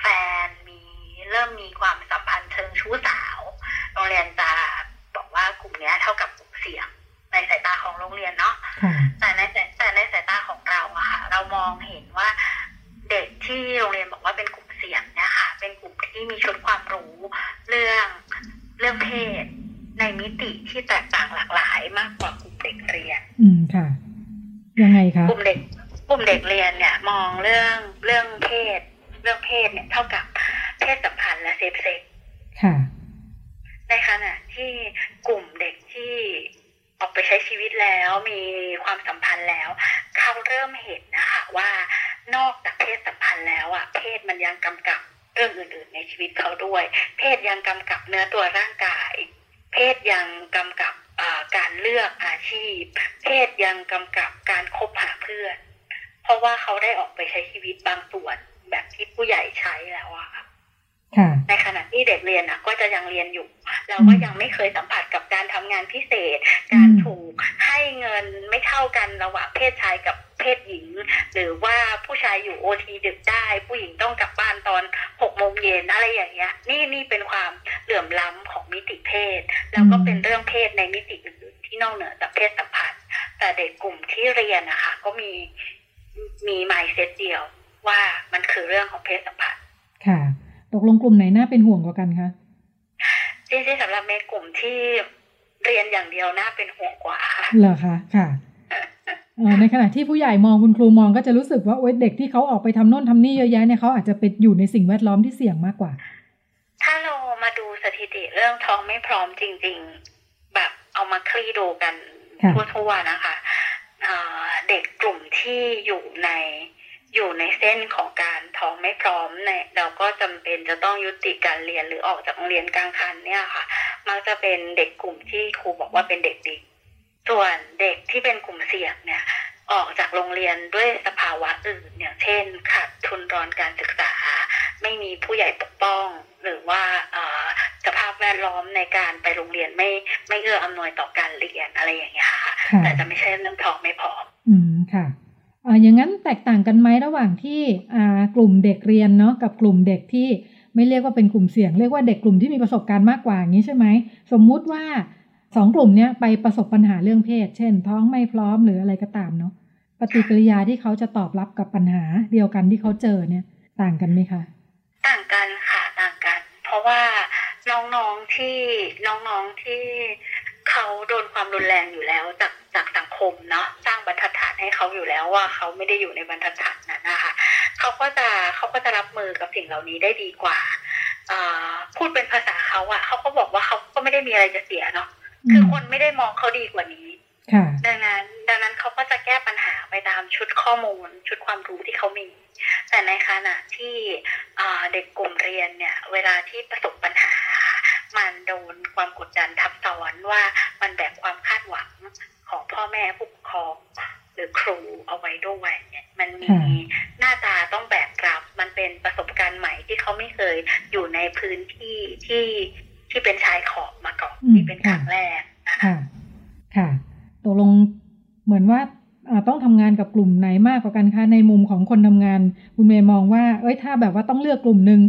แฟนมีเริ่มมีความสัมพันธ์เชิงชู้สาว โรงเรียนจะบอกว่ากลุ่มนี้เท่ากับกลุ่มเสี่ยง ในสายตาของโรงเรียนเนาะแต่ในแต่ในสายตาของเราอะค่ะ เรามองเห็นว่าเด็กที่โรงเรียน เด็กที่เขาออกไปทำโน่นทำนี่เยอะแยะเนี่ยเขาอาจจะไปอยู่ในสิ่งแวดล้อมที่เสี่ยงมากกว่า ถ้าเรามาดูสถิติเรื่องท้องไม่พร้อมจริง ๆ แบบเอามาคลี่ดูกันทั่วๆนะคะเด็กกลุ่มที่อยู่ในอยู่ในเส้นของการท้องไม่พร้อมเนี่ยเราก็จำเป็นจะต้องยุติการเรียนหรือออกจากโรงเรียนกลางคันเนี่ยค่ะ มักจะเป็นเด็กกลุ่มที่ครูบอกว่าเป็นเด็กดีส่วนเด็กที่เป็นกลุ่มเสี่ยงเนี่ย ออกจากโรงเรียนด้วยสภาวะอื่นอย่างเช่นขาดทุนรอนการศึกษา ไม่มีผู้ใหญ่ปกป้อง หรือว่าสภาพแวดล้อมในการไปโรงเรียนไม่ไม่เอื้ออำนวยต่อการเรียนอะไรอย่างเงี้ยค่ะแต่จะไม่ใช่เรื่องท้องไม่พออืมค่ะอ่าอย่างนั้นแตกต่างกันไหมระหว่างที่อ่ากลุ่มเด็กเรียนเนาะกับกลุ่มเด็กที่ไม่เรียกว่าเป็นกลุ่มเสี่ยง เรียกว่าเด็กกลุ่มที่มีประสบการณ์มากกว่าอย่างนี้ใช่ไหมสมมุติว่าสองกลุ่มเนี้ยไปประสบปัญหาเรื่องเพศ เช่น ท้องไม่พร้อมหรืออะไรก็ตามเนาะ ปฏิกิริยาที่เขาจะตอบรับกับปัญหาเดียวกันที่เขาเจอเนี่ยต่างกันไหมคะ ต่างกันค่ะต่างกัน เพราะว่าน้องๆที่น้องๆที่เขาโดนความรุนแรงอยู่แล้วจากจากสังคมเนาะสร้างบรรทัดฐานให้เขาอยู่แล้วว่าเขาไม่ได้อยู่ในบรรทัดฐานนั้นนะคะเขาก็จะเขาก็จะรับมือกับสิ่งเหล่านี้ได้ดีกว่าพูดเป็นภาษาเขาอะเขาก็บอกว่าเขาก็ไม่ได้มีอะไรจะเสียเนาะคือคนไม่ได้มองเขาดีกว่านี้ ดังนั้น ดังนั้นเขาก็จะแก้ปัญหาไปตามชุดข้อมูล ชุดความรู้ที่เขามี แต่ในขณะที่เด็กกลุ่มเรียนเนี่ย เวลาที่ประสบปัญหา มันโดนความกดดันทับซ้อนว่ามันแบกความคาดหวังของพ่อแม่ผู้ปกครองหรือครูเอาไว้ด้วยเนี่ยมันมีหน้าตาต้องแบกรับ มันเป็นประสบการณ์ใหม่ที่เขาไม่เคยอยู่ในพื้นที่ที่ที่เป็นชายข แบบว่าต้องเลือกกลุ่มหนึ่ง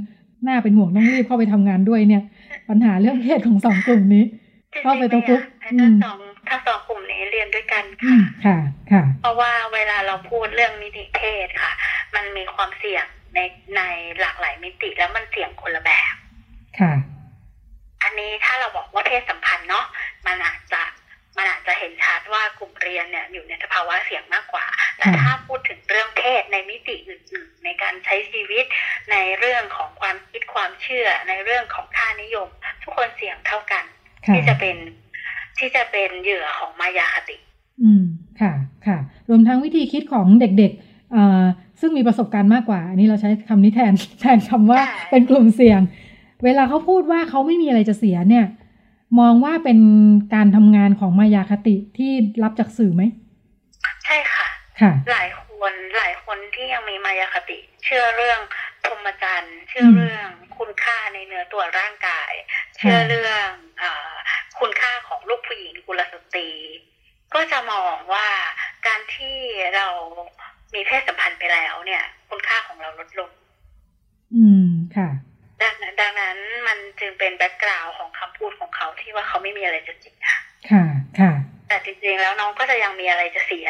หน้าเป็นห่วงต้องรีบเข้าไปทำงานด้วยเนี่ย ปัญหาเรื่องเพศของสองกลุ่มนี้เข้าไปตะกุกถ้าสองถ้าสองกลุ่มนี้เรียนด้วยกันค่ะค่ะค่ะ เพราะว่าเวลาเราพูดเรื่องมิติเพศค่ะ มันมีความเสี่ยงในในหลากหลายมิติแล้วมันเสี่ยงคนละแบบ ค่ะ อันนี้ถ้าเราบอกว่าเพศสัมพันธ์เนาะมันอาจจะ มันอาจจะเห็นชัดว่ากลุ่มเรียนเนี่ยอยู่ในสภาวะเสี่ยงมากกว่าแต่ถ้าพูดถึงเรื่องเพศในมิติอื่น ๆ ในการใช้ชีวิต ในเรื่องของความคิดความเชื่อ ในเรื่องของค่านิยม ทุกคนเสี่ยงเท่ากัน ที่จะเป็นที่จะเป็นเหยื่อของมายาคติ อืมค่ะค่ะ รวมทั้งวิธีคิดของเด็กๆอ่ซึ่งมีประสบการณ์มากกว่า อันนี้เราใช้คำนี้แทนแทนคำว่าเป็นกลุ่มเสี่ยง เวลาเขาพูดว่าเขาไม่มีอะไรจะเสียเนี่ย มองว่าเป็นการทำงานของมายาคติที่รับจากสื่อไหม ใช่ค่ะ ค่ะ หลายคนหลายคนที่ยังมีมายาคติ เชื่อเรื่องพรหมจรรย์เชื่อเรื่องคุณค่าในเนื้อตัวร่างกาย เชื่อเรื่องอคุณค่าของลูกผู้หญิงกุลสตรี ก็จะมองว่าการที่เรามีเพศสัมพันธ์ไปแล้วเนี่ย คุณค่าของเราลดลง อืมค่ะ ดังนั้นดังนั้นมันจึงเป็นแบ็กกราวน์ของคำพูดของเขาที่ว่าเขาไม่มีอะไรจะเสียค่ะ ค่ะ แต่จริงๆแล้วน้องก็จะยังมีอะไรจะเสีย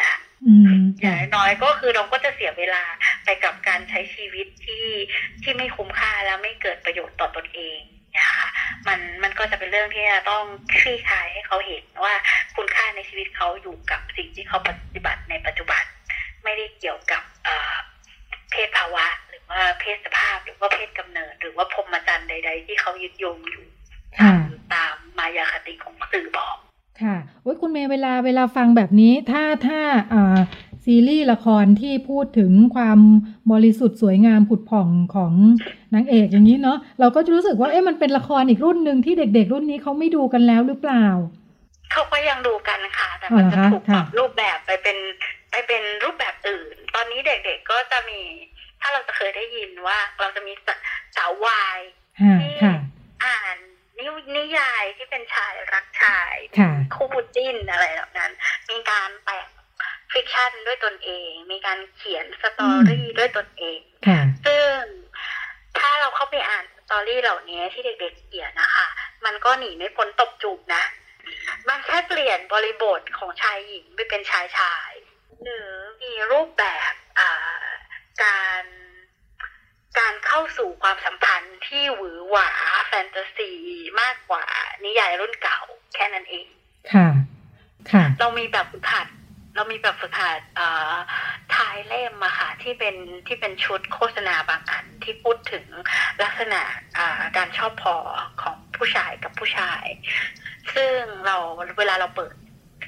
อย่างน้อยก็คือน้องก็จะเสียเวลาไปกับการใช้ชีวิตที่ที่ไม่คุ้มค่าแล้วไม่เกิดประโยชน์ต่อตนเองเนี่ยค่ะมันมันก็จะเป็นเรื่องที่จะต้องคลี่คลายให้เขาเห็นว่าคุณค่าในชีวิตเขาอยู่กับสิ่งที่เขาปฏิบัติในปัจจุบัน ไม่ได้เกี่ยวกับเพศภาวะ ว่าเพศสภาพหรือว่าเพศกำเนิด หรือว่าพรหมจรรย์ใด ๆ ที่เขายึดโยงอยู่ตามมายาคติของสื่อบอกค่ะโอ้ยคุณเมย์เวลาเวลาฟังแบบนี้ ถ้าถ้าอ่าซีรีส์ละครที่พูดถึงความบริสุทธิ์สวยงามผุดผ่องของนางเอกอย่างนี้เนาะเราก็จะรู้สึกว่าเอ๊ะมันเป็นละครอีกรุ่นหนึ่งที่เด็ก ๆ รุ่นนี้เขาไม่ดูกันแล้วหรือเปล่าเขาก็ยังดูกันค่ะแต่มันจะถูกปรับรูปแบบไปเป็นไปเป็นรูปแบบอื่น ตอนนี้เด็ก ๆก็จะมีถ้าเราจะเคยได้ยินว่า เราจะมีสาววายที่อ่านนินิยายที่เป็นชายรักชายคู่จิ้นอะไรเหล่านั้น มีการแปะ fiction ด้วยตนเอง มีการเขียน story ด้วยตนเองซึ่งถ้าเราเข้าไปอ่าน story เหล่านี้ที่เด็กๆเขียนนะคะ มันก็หนีไม่พ้นตบจูบนะ มันแค่เปลี่ยนบริบทของชายหญิงไปเป็นชายชาย หรือมีรูปแบบ การการเข้าสู่ความสัมพันธ์ที่หวือหวาแฟนตาซีมากกว่านิยายรุ่นเก่าแค่นั้นเอง ค่ะ ค่ะ เรามีแบบฝึกหัด เรามีแบบฝึกหัดท้ายเล่มมาค่ะที่เป็นที่เป็นชุดโฆษณาบางอันที่พูดถึงลักษณะการชอบพอของผู้ชายกับผู้ชาย ซึ่งเราเวลาเราเปิด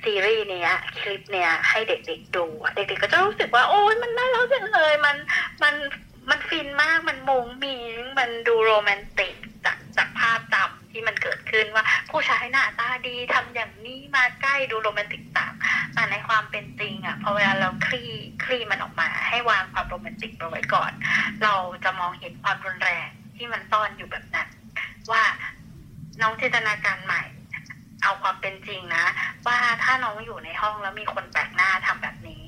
ซีรีส์เนี้ยคลิปเนี้ยให้เด็กๆดู เด็กๆก็จะรู้สึกว่า โอ้ยมันน่ารักจังเลยมันมันมันฟินมากมันมุงมิงมันดูโรแมนติกจากจากภาพจำที่มันเกิดขึ้นว่า ผู้ชายหน้าตาดีทำอย่างนี้มาใกล้ดูโรแมนติกต่างแต่ในความเป็นจริงอะพอเวลาเราคลี่คลี่มันออกมา ให้วางความโรแมนติกเอาไว้ก่อน เราจะมองเห็นความรุนแรงที่มันซ่อนอยู่แบบนั้น ว่าน้องจินตนาการใหม่ เอาความเป็นจริงนะ ว่าถ้าน้องอยู่ในห้องแล้วมีคนแปลกหน้าทำแบบนี้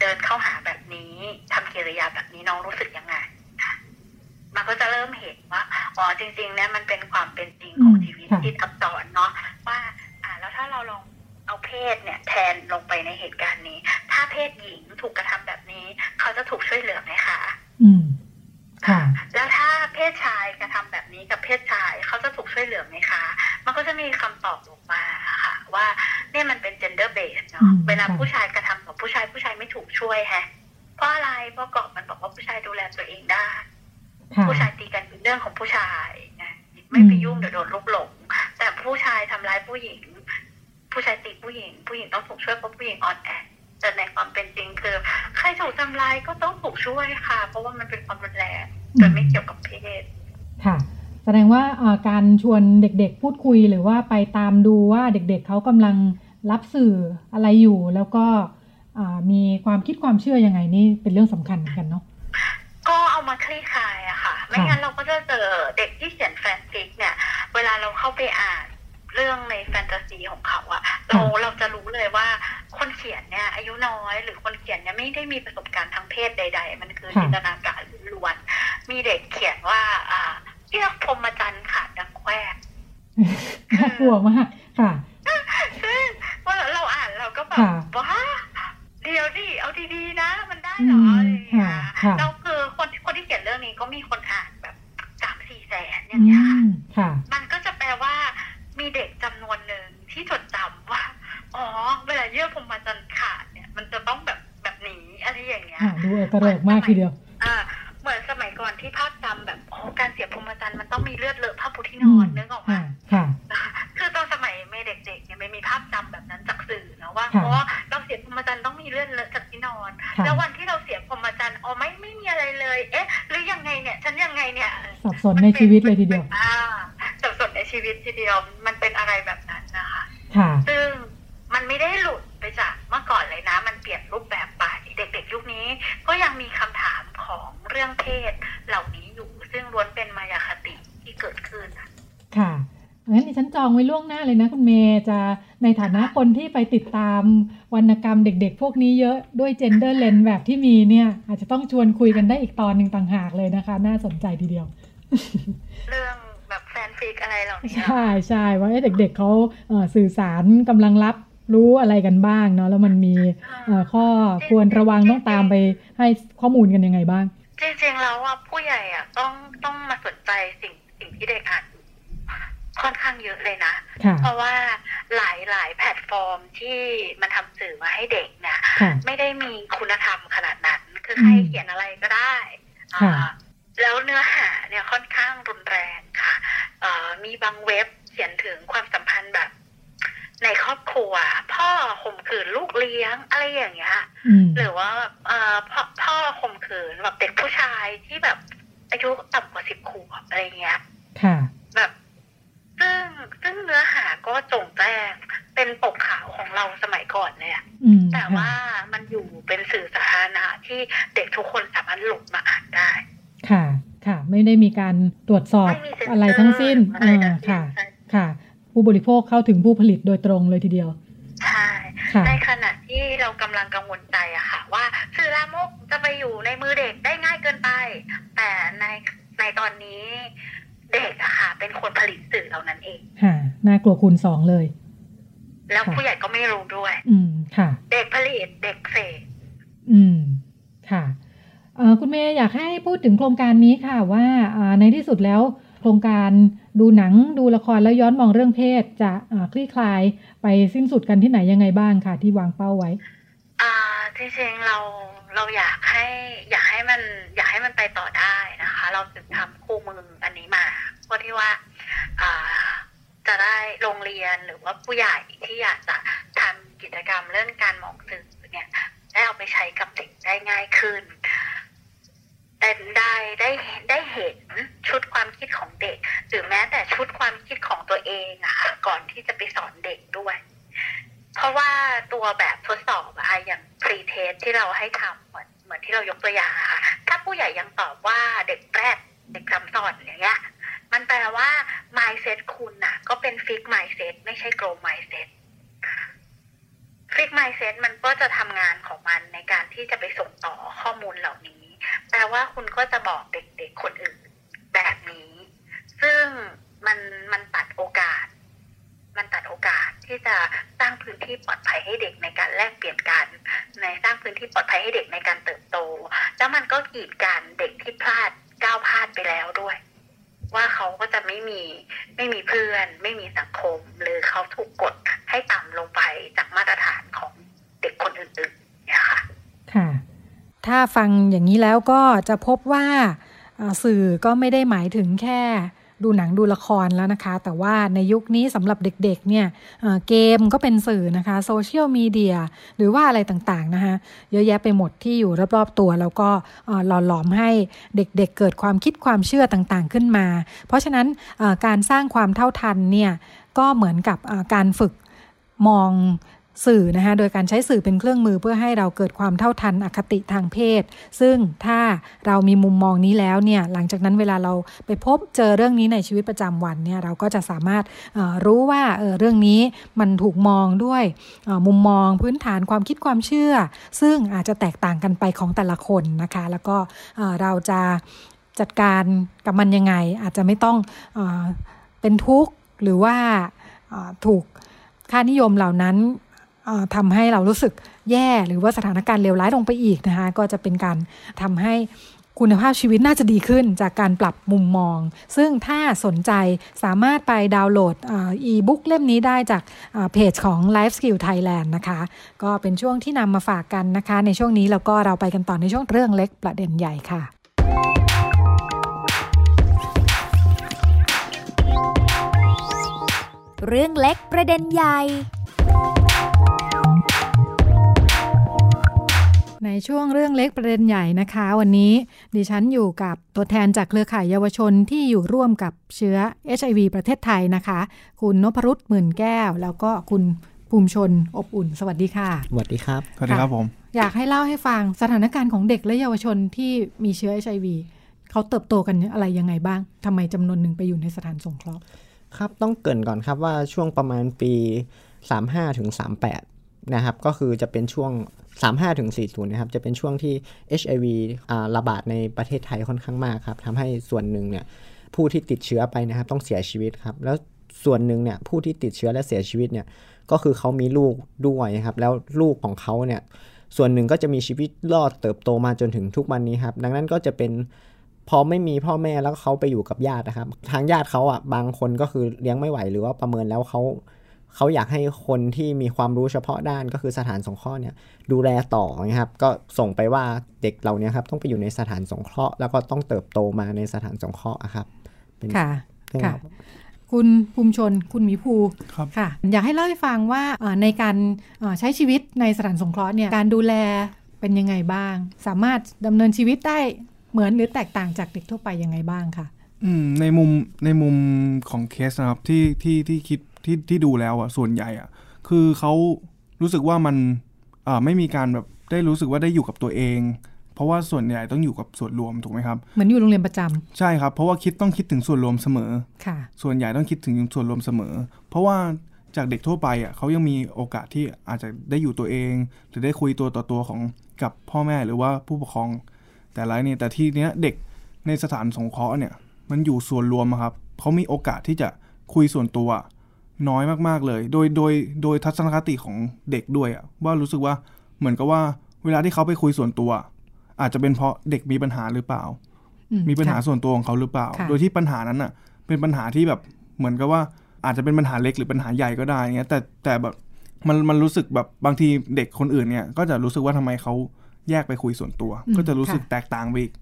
เดินเข้าหาแบบนี้ทำกิริยาแบบนี้น้องรู้สึกยังไงมันก็จะเริ่มเห็นว่าอ๋อจริงๆเนี่ยมันเป็นความเป็นจริงของชีวิตที่อับสอนเนาะว่า อ่า แล้วถ้าเราลองเอาเพศเนี่ย แทนลงไปในเหตุการณ์นี้ ถ้าเพศหญิงถูกกระทำแบบนี้ เขาจะถูกช่วยเหลือไหมคะ อืมค่ะ แล้วถ้าเพศชายกระทำแบบนี้กับเพศชายเขาจะถูกช่วยเหลือไหมคะ มันก็จะมีคำตอบออกมาค่ะ ว่าเนี่ยมันเป็น gender based เนาะเวลาผู้ชายกระทำกับผู้ชายผู้ชายไม่ถูกช่วยฮะเพราะอะไรเพราะกอบมันบอกว่าผู้ชายดูแลตัวเองได้ ผู้ชายตีกันเป็นเรื่องของผู้ชายนะไม่ไปยุ่งเดี๋ยวโดนลุกหลง แต่ผู้ชายทำร้ายผู้หญิง ผู้ชายตีผู้หญิง ผู้หญิงต้องถูกช่วยเพราะผู้หญิงอ่อนแอ แต่ในความเป็นจริงคือ ใครถูกทำร้ายก็ต้องถูกช่วยค่ะ เพราะว่ามันเป็นความรุนแรงโดยไม่เกี่ยวกับเพศค่ะ แสดงว่าการชวนเด็กๆ พูดคุยหรือว่าไปตามดูว่าเด็กๆเเขากำลังรับสื่ออะไรอยู่ แล้วก็มีความคิดความเชื่อยังไงนี่เป็นเรื่องสำคัญเหมือนกันเนาะก็เอามาคลี่คลายอะค่ะ ไม่งั้นเราก็จะเจอเด็กที่เขียนแฟนฟิกเนี่ย เวลาเราเข้าไปอ่าน เรื่องในแฟนตาซีของเขาอะเราเราจะรู้เลยว่าคนเขียนเนี่ยอายุน้อยหรือคนเขียนเนี่ยไม่ได้มีประสบการณ์ทางเพศใด ๆ มันคือจินตนาการล้วน มีเด็กเขียนว่า อ่าเรียกพรมจันทร์ขาดดังแควกน่ากลัวมากค่ะซึ่งเมื่อเราอ่านเราก็แบบว่าเดี๋ยวดิเอาดีๆนะ มันได้เหรออะไรอย่างเงี้ยเราคือคนคนที่เขียนเรื่องนี้ก็มีคนอ่านแบบสามสี่แสนอย่างเงี้ยค่ะมันก็จะแปลว่า มีเด็กจำนวนหนึ่งที่จดจำว่า อ๋อ เวลาเยื่อพรมจันทร์ขาดเนี่ย มันจะต้องแบบแบบนี้อะไรอย่างเงี้ยดูกระเริกมากทีเดียว อ่า เหมือนสมัยก่อนที่ภาพจำแบบโอ้การเสียพรมจันทร์มันต้องมีเลือดเลอะผ้าปูที่นอนนึกออกไหมค่ะคือตอนสมัยเมเด็กๆเนี่ยไม่มีภาพจำแบบนั้นจากสื่อนะว่าเพราะเราเสียพรมจันทร์ต้องมีเลือดเลอะจากที่นอน แล้ววันที่เราเสียพรมจันทร์อ๋อไม่ไม่มีอะไรเลย เอ๊ะ หรือยังไงเนี่ย ฉันยังไงเนี่ย สับสนในชีวิตเลยทีเดียวอ่า สับสนในชีวิตทีเดียวมันเป็นอะไรแบบนั้นนะคะ ซึ่งมันไม่ได้หลุดไปจากเมื่อก่อนเลยนะ มันเปลี่ยนรูปแบบไปเด็กๆ ยุคนี้ก็ยังมีคำถามของเรื่องเพศเหล่านี้อยู่ ซึ่งล้วนเป็นมายาคติที่เกิดขึ้น ค่ะงั้นดิฉันจองไว้ล่วงหน้าเลยนะคุณเมย์จะในฐานะคนที่ไปติดตามวรรณกรรมเด็กๆ พวกนี้เยอะด้วยเจนเดอร์เลนแบบที่มีเนี่ย อาจจะต้องชวนคุยกันได้อีกตอนหนึ่งต่างหากเลยนะคะ น่าสนใจทีเดียว เรื่อง แบบแฟนฟิกอะไรเหล่านี้ใช่ใช่ว่าเด็ก ๆเขาสื่อสารกำลังรับรู้อะไรกันบ้างเนาะแล้วมันมีข้อควรระวังต้องตามไปให้ข้อมูลกันยังไงบ้าง จริงๆแล้วว่าผู้ใหญ่อะต้องต้องมาสนใจสิ่งสิ่งที่เด็กอ่านค่อนข้างเยอะเลยนะ เพราะว่าหลายหลายแพลตฟอร์มที่มันทำสื่อมาให้เด็กเนี่ยไม่ได้มีคุณธรรมขนาดนั้น คือใครเขียนอะไรก็ได้แล้วเนื้อหาเนี่ยค่อนข้างรุนแรงค่ะ มีบางเว็บเขียนถึงความสัมพันธ์แบบ ในครอบครัว พ่อข่มขืนลูกเลี้ยงอะไรอย่างเงี้ยหรือว่าเอ่อพ่อพ่อข่มขืนแบบเด็กผู้ชายที่แบบอายุต่ำกว่าสิบขวบอะไรเงี้ยค่ะ แบบซึ่งซึ่งเนื้อหาก็จงแจ้งเป็นปกขาวของเราสมัยก่อนเลยอะอืมแต่ค่ะว่ามันอยู่เป็นสื่อสาธารณะที่เด็กทุกคนสามารถหลงมาอ่านได้ ค่ะ ค่ะ ไม่ได้มีการตรวจสอบไม่มีเซ็นเซอร์อะไรทั้งสิ้นอะไรทั้งสิ้นค่ะใช่ค่ะ ผู้บริโภคเข้าถึงผู้ผลิตโดยตรงเลยทีเดียว ใช่ค่ะในขณะที่เรากำลังกังวลใจอะค่ะ ว่าสื่อลามกจะไปอยู่ในมือเด็กได้ง่ายเกินไป แต่ในในตอนนี้เด็กอะค่ะ เป็นคนผลิตสื่อเหล่านั้นเองค่ะน่ากลัวคูณสองเลย แล้วค่ะผู้ใหญ่ก็ไม่รู้ด้วย อืมค่ะ เด็กผลิตเด็กเสพอืมค่ะเอ่อ คุณเมย์อยากให้พูดถึงโครงการนี้ค่ะว่าในที่สุดแล้วโครงการดูหนังดูละครแล้วย้อนมองเรื่องเพศ จะอ่าคลี่คลายไปสิ้นสุดกันที่ไหนยังไงบ้างค่ะ ที่วางเป้าไว้อ่จริงๆเราเราอยากให้อยากให้มันอยากให้มันไปต่อได้นะคะ เราถึงทำคู่มืออันนี้มาเพื่อที่ว่าอ่าจะได้โรงเรียนหรือว่าผู้ใหญ่ที่อยากจะทำกิจกรรมเรื่องการมองสื่อเนี่ยได้เอาไปใช้กับเด็กได้ง่ายขึ้น แต่ได้ได้ได้เห็นชุดความคิดของเด็ก หรือแม้แต่ชุดความคิดของตัวเองอะค่ะก่อนที่จะไปสอนเด็กด้วย เพราะว่าตัวแบบทดสอบอะอย่าง pre test ที่เราให้ทำเหมือนเหมือนที่เรายกตัวอย่างค่ะถ้าผู้ใหญ่ยังตอบว่าเด็กแรกเด็กจำสอนอย่างเงี้ยมันแปลว่า mindset คุณน่ะ ก็เป็น fix mindset ไม่ใช่ grow mindset fix mindset มันก็จะทำงานของมันในการที่จะไปส่งต่อข้อมูลเหล่านี้ แปลว่าคุณก็จะบอกเด็กๆคนอื่นแบบนี้ ซึ่งมันมันตัดโอกาส มันตัดโอกาสที่จะสร้างพื้นที่ปลอดภัยให้เด็กในการแลกเปลี่ยนกันในสร้างพื้นที่ปลอดภัยให้เด็กในการเติบโต แล้วมันก็กีดกันเด็กที่พลาดก้าวพลาดไปแล้วด้วย ว่าเขาก็จะไม่มีไม่มีเพื่อน ไม่มีสังคม หรือเขาถูกกดให้ต่ำลงไปจากมาตรฐานของเด็กคนอื่นๆเนี่ยค่ะ ค่ะ ถ้าฟังอย่างนี้แล้วก็จะพบว่าสื่อก็ไม่ได้หมายถึงแค่ดูหนังดูละครแล้วนะคะ แต่ว่าในยุคนี้สำหรับเด็กๆเนี่ยเกมก็เป็นสื่อนะคะโซเชียลมีเดียหรือว่าอะไรต่างๆนะคะเยอะแยะไปหมดที่อยู่รอบๆตัว แล้วก็หล่อหลอมให้เด็กๆเเกิดความคิดความเชื่อต่างๆขึ้นมา เพราะฉะนั้นการสร้างความเท่าทันเนี่ยก็เหมือนกับการฝึกมอง สื่อนะคะโดยการใช้สื่อเป็นเครื่องมือเพื่อให้เราเกิดความเท่าทันอคติทางเพศ ซึ่งถ้าเรามีมุมมองนี้แล้วเนี่ยหลังจากนั้นเวลาเราไปพบเจอเรื่องนี้ในชีวิตประจำวันเนี่ยเราก็จะสามารถรู้ว่าเเรื่องนี้มันถูกมองด้วยมุมมองพื้นฐานความคิดความเชื่อ ซึ่งอาจจะแตกต่างกันไปของแต่ละคนนะคะ แล้วก็เราจะจัดการกับมันยังไง อาจจะไม่ต้องเอเป็นทุกข์หรือว่าถูกค่านิยมเหล่านั้น ทำให้เรารู้สึกแย่หรือว่าสถานการณ์เลวร้ายลงไปอีกนะคะก็จะเป็นการทำให้คุณภาพชีวิตน่าจะดีขึ้นจากการปรับมุมมอง ซึ่งถ้าสนใจสามารถไปดาวน์โหลดอีบุ๊กเล่มนี้ได้จากเพจของ Life Skill Thailand นะคะ ก็เป็นช่วงที่นำมาฝากกันนะคะ ในช่วงนี้แล้วก็เราไปกันต่อในช่วงเรื่องเล็กประเด็นใหญ่ค่ะเรื่องเล็กประเด็นใหญ่ ในช่วงเรื่องเล็กประเด็นใหญ่นะคะ วันนี้ดิฉันอยู่กับตัวแทนจากเครือข่ายเยาวชนที่อยู่ร่วมกับเชื้อ HIV ประเทศไทยนะคะ คุณนพรุษหมื่นแก้ว แล้วก็คุณภูมิชนอบอุ่น สวัสดีค่ะ สวัสดีครับ สวัสดีครับผม อยากให้เล่าให้ฟังสถานการณ์ของเด็กและเยาวชนที่มีเชื้อ HIV เขาเติบโตกันอะไรยังไงบ้างทำไมจำนวนหนึ่งไปอยู่ในสถานสงเคราะห์ครับต้องเกรินก่อนครับว่าช่วงประมาณปี 35ถึง38 นะครับก็คือจะเป็นช่วง 35ถึง40นะครับจะเป็นช่วงที่ HIV อ่าระบาดในประเทศไทยค่อนข้างมากครับทำให้ส่วนหนึ่งเนี่ยผู้ที่ติดเชื้อไปนะครับ ต้องเสียชีวิตครับแล้วส่วนหนึ่งเนี่ยผู้ที่ติดเชื้อและเสียชีวิตเนี่ยก็คือเขามีลูกด้วยครับแล้วลูกของเขาเนี่ยส่วนหนึ่งก็จะมีชีวิตรอดเติบโตมาจนถึงทุกวันนี้ครับ ดังนั้นก็จะเป็นพอไม่มีพ่อแม่แล้วเขาไปอยู่กับญาตินะครับ ทางญาติเขาอะบางคนก็คือเลี้ยงไม่ไหวหรือว่าประเมินแล้วเขา เขาอยากให้คนที่มีความรู้เฉพาะด้านก็คือสถานสงเคราะห์เนี่ยดูแลต่อนะครับ ก็ส่งไปว่าเด็กเราเนี่ยครับต้องไปอยู่ในสถานสงเคราะห์แล้วก็ต้องเติบโตมาในสถานสงเคราะห์อะครับเป็นค่ะเรื่องค่ะราวคุณภูมิชนคุณหมีภูครับค่ะ อยากให้เล่าให้ฟังว่าเอ่อในการเอ่อใช้ชีวิตในสถานสงเคราะห์เนี่ยการดูแลไปเป็นยังไงบ้าง สามารถดำเนินชีวิตได้เหมือนหรือแตกต่างจากเด็กทั่วไปยังไงบ้างค่ะอืมในมุมในมุมของเคสนะครับที่ที่ที่คิด ที่ที่ดูแล้วอะส่วนใหญ่อะคือเขารู้สึกว่ามันอ่าไม่มีการแบบได้รู้สึกว่าได้อยู่กับตัวเอง เพราะว่าส่วนใหญ่ต้องอยู่กับส่วนรวมถูกไหมครับเหมือนอยู่โรงเรียนประจำใช่ครับเพราะว่าคิดต้องคิดถึงส่วนรวมเสมอค่ะ ส่วนใหญ่ต้องคิดถึงส่วนรวมเสมอ เพราะว่าจากเด็กทั่วไปอะเขายังมีโอกาสที่อาจจะได้อยู่ตัวเอง หรือได้คุยตัวต่อตัวของกับพ่อแม่หรือว่าผู้ปกครอง แต่ไรเนี่ยแต่ที่เนี้ยเด็กในสถานสงเคราะห์เนี่ยมันอยู่ส่วนรวมอะครับเขามีโอกาสที่จะคุยส่วนตัว น้อยมากๆเลย โดยโดยโดยทัศนคติของเด็กด้วยอะว่ารู้สึกว่าเหมือนกับว่าเวลาที่เขาไปคุยส่วนตัว อาจจะเป็นเพราะเด็กมีปัญหาหรือเปล่าอืมมีปัญหาค่ะส่วนตัวของเขาหรือเปล่าค่ะโดยที่ปัญหานั้นอะเป็นปัญหาที่แบบเหมือนกับว่าอาจจะเป็นปัญหาเล็กหรือปัญหาใหญ่ก็ได้เงี้ยแต่แต่แบบมันมันรู้สึกแบบบางทีเด็กคนอื่นเนี่ยก็จะรู้สึกว่าทำไมเขาแยกไปคุยส่วนตัวอืมก็จะรู้สึกค่ะแตกต่างไปอีก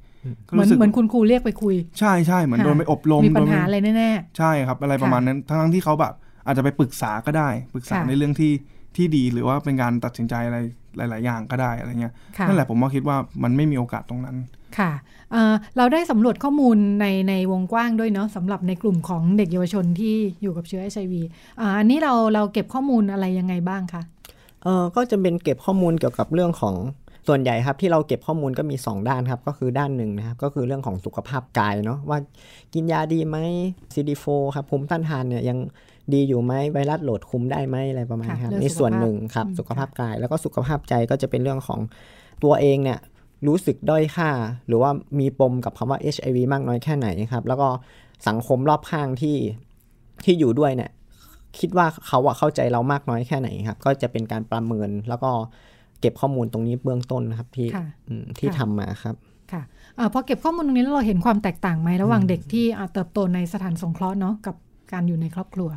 ก็เหมือนรู้สึกเหมือนคุณครูเรียกไปคุย ใช่ใช่เหมือนโดนไปอบรมมีปัญหาโดนอะไรแน่ใช่ครับ อะไรประมาณนั้นทั้งทั้งที่เขาแบบ อาจจะไปปรึกษาก็ได้ ปรึกษาค่ะในเรื่องที่ที่ดีหรือว่าเป็นการตัดสินใจอะไรหลาย ๆ อย่างก็ได้อะไรเงี้ยค่ะนั่นแหละผมว่าคิดว่ามันไม่มีโอกาสตรงนั้นๆค่ะเอ่อเราได้สำรวจข้อมูลในในวงกว้างด้วยเนาะสำหรับในกลุ่มของเด็กเยาวชนที่อยู่กับเชื้อ HIV อ่าอันนี้เราเราเก็บข้อมูลอะไรยังไงบ้างคะเออก็จะเป็นเก็บข้อมูลเกี่ยวกับเรื่องของส่วนใหญ่ครับที่เราเก็บข้อมูลก็มี 2 ด้านครับ ก็คือด้านหนึ่งนะครับ ก็คือเรื่องของสุขภาพกายเนาะว่ากินยาดีไหม CD4 ครับภูมิต้านทานเนี่ยยัง ดีอยู่ไหมไวรัสโหลดคุมได้ไหมอะไรประมาณนี้ครับค่ะเรื่องนี่ส่วนสุขภาพหนึ่งครับอืมสุขภาพกาย แล้วก็สุขภาพใจก็จะเป็นเรื่องของตัวเองเนี่ยรู้สึกด้อยค่า หรือว่ามีปมกับคำว่า HIV มากน้อยแค่ไหนครับแล้วก็สังคมรอบข้างที่ที่อยู่ด้วยเนี่ยคิดว่าเขาอะเข้าใจเรามากน้อยแค่ไหนครับ ก็จะเป็นการประเมินแล้วก็เก็บข้อมูลตรงนี้เบื้องต้นนะครับที่ค่ะอืมที่ค่ะทำมาครับค่ะเอ่อพอเก็บข้อมูลตรงนี้แล้วเราเห็นความแตกต่างไหมระหว่างเด็กที่อ่าเติบโตในสถานสงเคราะห์เนาะกับการอยู่ในครอบครัว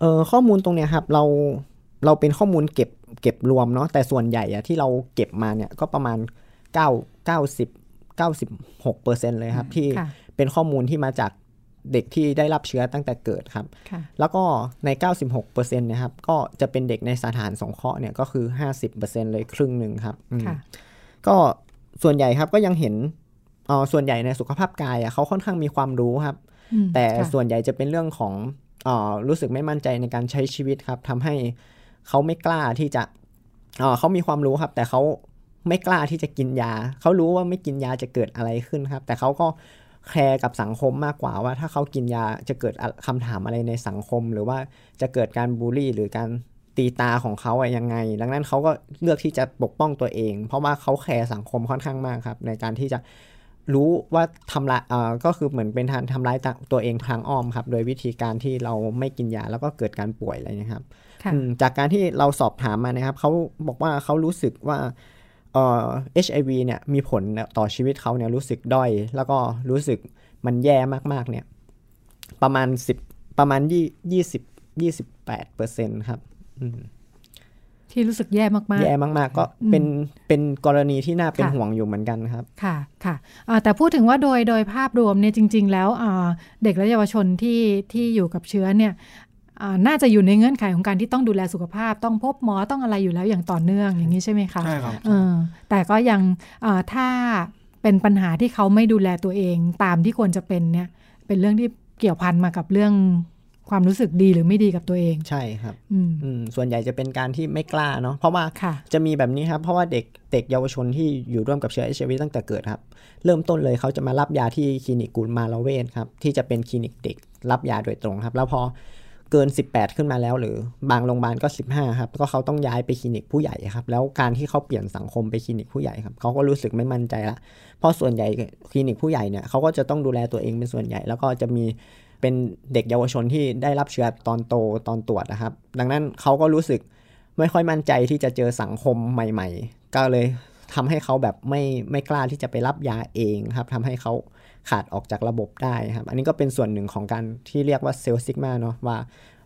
เออข้อมูลตรงเนี้ยครับเราเราเป็นข้อมูลเก็บเก็บรวมเนาะแต่ส่วนใหญ่อะที่เราเก็บมาเนี่ยก็ประมาณ 9 90 96เปอร์เซ็นต์เลยครับ ที่ค่ะเป็นข้อมูลที่มาจากเด็กที่ได้รับเชื้อตั้งแต่เกิดครับค่ะแล้วก็ใน 96เปอร์เซ็นต์นะครับ ก็จะเป็นเด็กในสถานสงเคราะห์เนี่ยก็คือ 50เปอร์เซ็นต์เลยครึ่งหนึ่งครับอืมค่ะก็ส่วนใหญ่ครับก็ยังเห็นเออส่วนใหญ่ในสุขภาพกายอะเขาค่อนข้างมีความรู้ครับอืมแต่ค่ะส่วนใหญ่จะเป็นเรื่องของเออ รู้สึกไม่มั่นใจในการใช้ชีวิตครับทำให้เขาไม่กล้าที่จะเขามีความรู้ครับ แต่เขาไม่กล้าที่จะกินยา เขารู้ว่าไม่กินยาจะเกิดอะไรขึ้นครับ แต่เขาก็แคร์กับสังคมมากกว่าว่าถ้าเขากินยาจะเกิดอะคำถามอะไรในสังคม หรือว่าจะเกิดการบูลลี่ หรือการตีตาของเขาอะยังไง ดังนั้นเขาก็เลือกที่จะปกป้องตัวเอง เพราะว่าเขาแคร์สังคมค่อนข้างมากครับ ในการที่จะ รู้ว่าทำลายเอ่อก็คือเหมือนเป็นทางทำร้ายตัวเองทางอ้อมครับ โดยวิธีการที่เราไม่กินยาแล้วก็เกิดการป่วยอะไรเนะครับค่ะอืมจากการที่เราสอบถามมานะครับเขาบอกว่าเขารู้สึกว่าเอ่อ HIV เนี่ยมีผลต่อชีวิตเขาเนี่ยรู้สึกด้อย แล้วก็รู้สึกมันแย่มากๆเนี่ยประมาณสิบประมาณยี่ยี่สิบยี่สิบแปดเปอร์เซ็นต์ครับอืม ที่รู้สึกแย่มากๆ แย่มาก ๆ ก็เป็นเป็นกรณีที่น่าเป็นค่ะห่วงอยู่เหมือนกันครับ ค่ะค่ะอ่าแต่พูดถึงว่าโดยโดยภาพรวมเนี่ยจริง ๆ แล้วอ่าเด็กและเยาวชนที่ที่อยู่กับเชื้อเนี่ยอ่าน่าจะอยู่ในเงื่อนไขของการที่ต้องดูแลสุขภาพ ต้องพบหมอต้องอะไรอยู่แล้วอย่างต่อเนื่องอย่างนี้ใช่ไหมคะใช่ครับเออแต่ก็ยังอ่าถ้าเป็นปัญหาที่เขาไม่ดูแลตัวเองตามที่ควรจะเป็นเนี่ยเป็นเรื่องที่เกี่ยวพันมากับเรื่อง ความรู้สึกดีหรือไม่ดีกับตัวเองใช่ครับอืมอืมส่วนใหญ่จะเป็นการที่ไม่กล้าเนาะเพราะว่าค่ะจะมีแบบนี้ครับ เพราะว่าเด็กเด็กเยาวชนที่อยู่ร่วมกับเชื้อ HIV ตั้งแต่เกิดครับ เริ่มต้นเลยเขาจะมารับยาที่คลินิกกุลมาลาเวศครับ ที่จะเป็นคลินิกเด็กรับยาโดยตรงครับ แล้วพอเกิน 18 ขึ้นมาแล้ว หรือบางโรงพยาบาลก็ 15 ครับก็เขาต้องย้ายไปคลินิกผู้ใหญ่ครับ แล้วการที่เขาเปลี่ยนสังคมไปคลินิกผู้ใหญ่ครับเขาก็รู้สึกไม่มั่นใจละเพราะส่วนใหญ่คลินิกผู้ใหญ่เนี่ยเขาก็จะต้องดูแลตัวเองเป็นส่วนใหญ่ แล้วก็จะมี เป็นเด็กเยาวชนที่ได้รับเชื้อตอนโตตอนตรวจนะครับ ดังนั้นเขาก็รู้สึกไม่ค่อยมั่นใจที่จะเจอสังคมใหม่ ๆ ก็เลยทำให้เขาแบบไม่ไม่กล้าที่จะไปรับยาเองครับทำให้เขาขาดออกจากระบบได้ครับ อันนี้ก็เป็นส่วนหนึ่งของการที่เรียกว่าเซลซิกมาเนาะว่า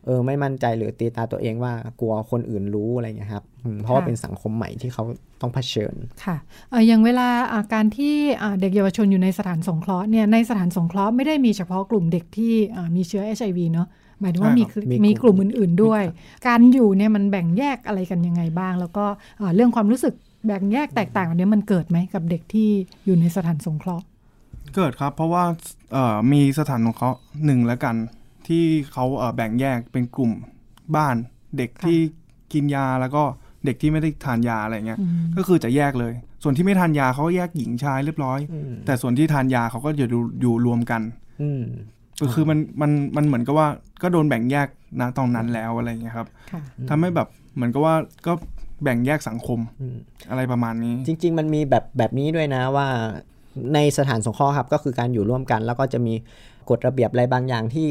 เออไม่มั่นใจหรือตีตาตัวเองว่ากลัวคนอื่นรู้อะไรเงี้ยครับอืมเพราะว่าค่ะเป็นสังคมใหม่ที่เขาต้องเผชิญค่ะเอ่ออย่างเวลาอ่าการที่อ่าเด็กเยาวชนอยู่ในสถานสงเคราะห์เนี่ยในสถานสงเคราะห์ไม่ได้มีเฉพาะกลุ่มเด็กที่อ่ามีเชื้อ HIV เนาะหมายถึงว่าใช่มีครับมีมีกลุ่มกลุ่มอื่น ๆด้วย การอยู่เนี่ยมันแบ่งแยกอะไรกันยังไงบ้าง แล้วก็อ่าเรื่องความรู้สึกแบ่งแยกแตกต่างอันนี้มันเกิดไหมกับเด็กที่อยู่ในสถานสงเคราะห์ เกิดครับ เพราะว่าเอ่อมีสถานของเขาหนึ่งแล้วกัน ที่เขาเอ่อแบ่งแยกเป็นกลุ่มบ้านเด็กที่กินยาแล้วก็เด็กที่ไม่ได้ทานยาอะไรเงี้ยอืมก็คือจะแยกเลย ส่วนที่ไม่ทานยาเขาก็แยกหญิงชายเรียบร้อยอืมแต่ส่วนที่ทานยาเขาก็จะอยู่อยู่รวมกันอืมก็คือมันมันมันเหมือนกับว่าก็โดนแบ่งแยกนะตอนนั้นแล้วอะไรเงี้ยครับค่ะทำให้แบบเหมือนกับว่าก็แบ่งแยกสังคมอืมอะไรประมาณนี้ จริง ๆ มันมีแบบแบบนี้ด้วยนะว่าในสถานสงเคราะห์ครับก็คือการอยู่ร่วมกัน แล้วก็จะมีกฎระเบียบอะไรบางอย่างที่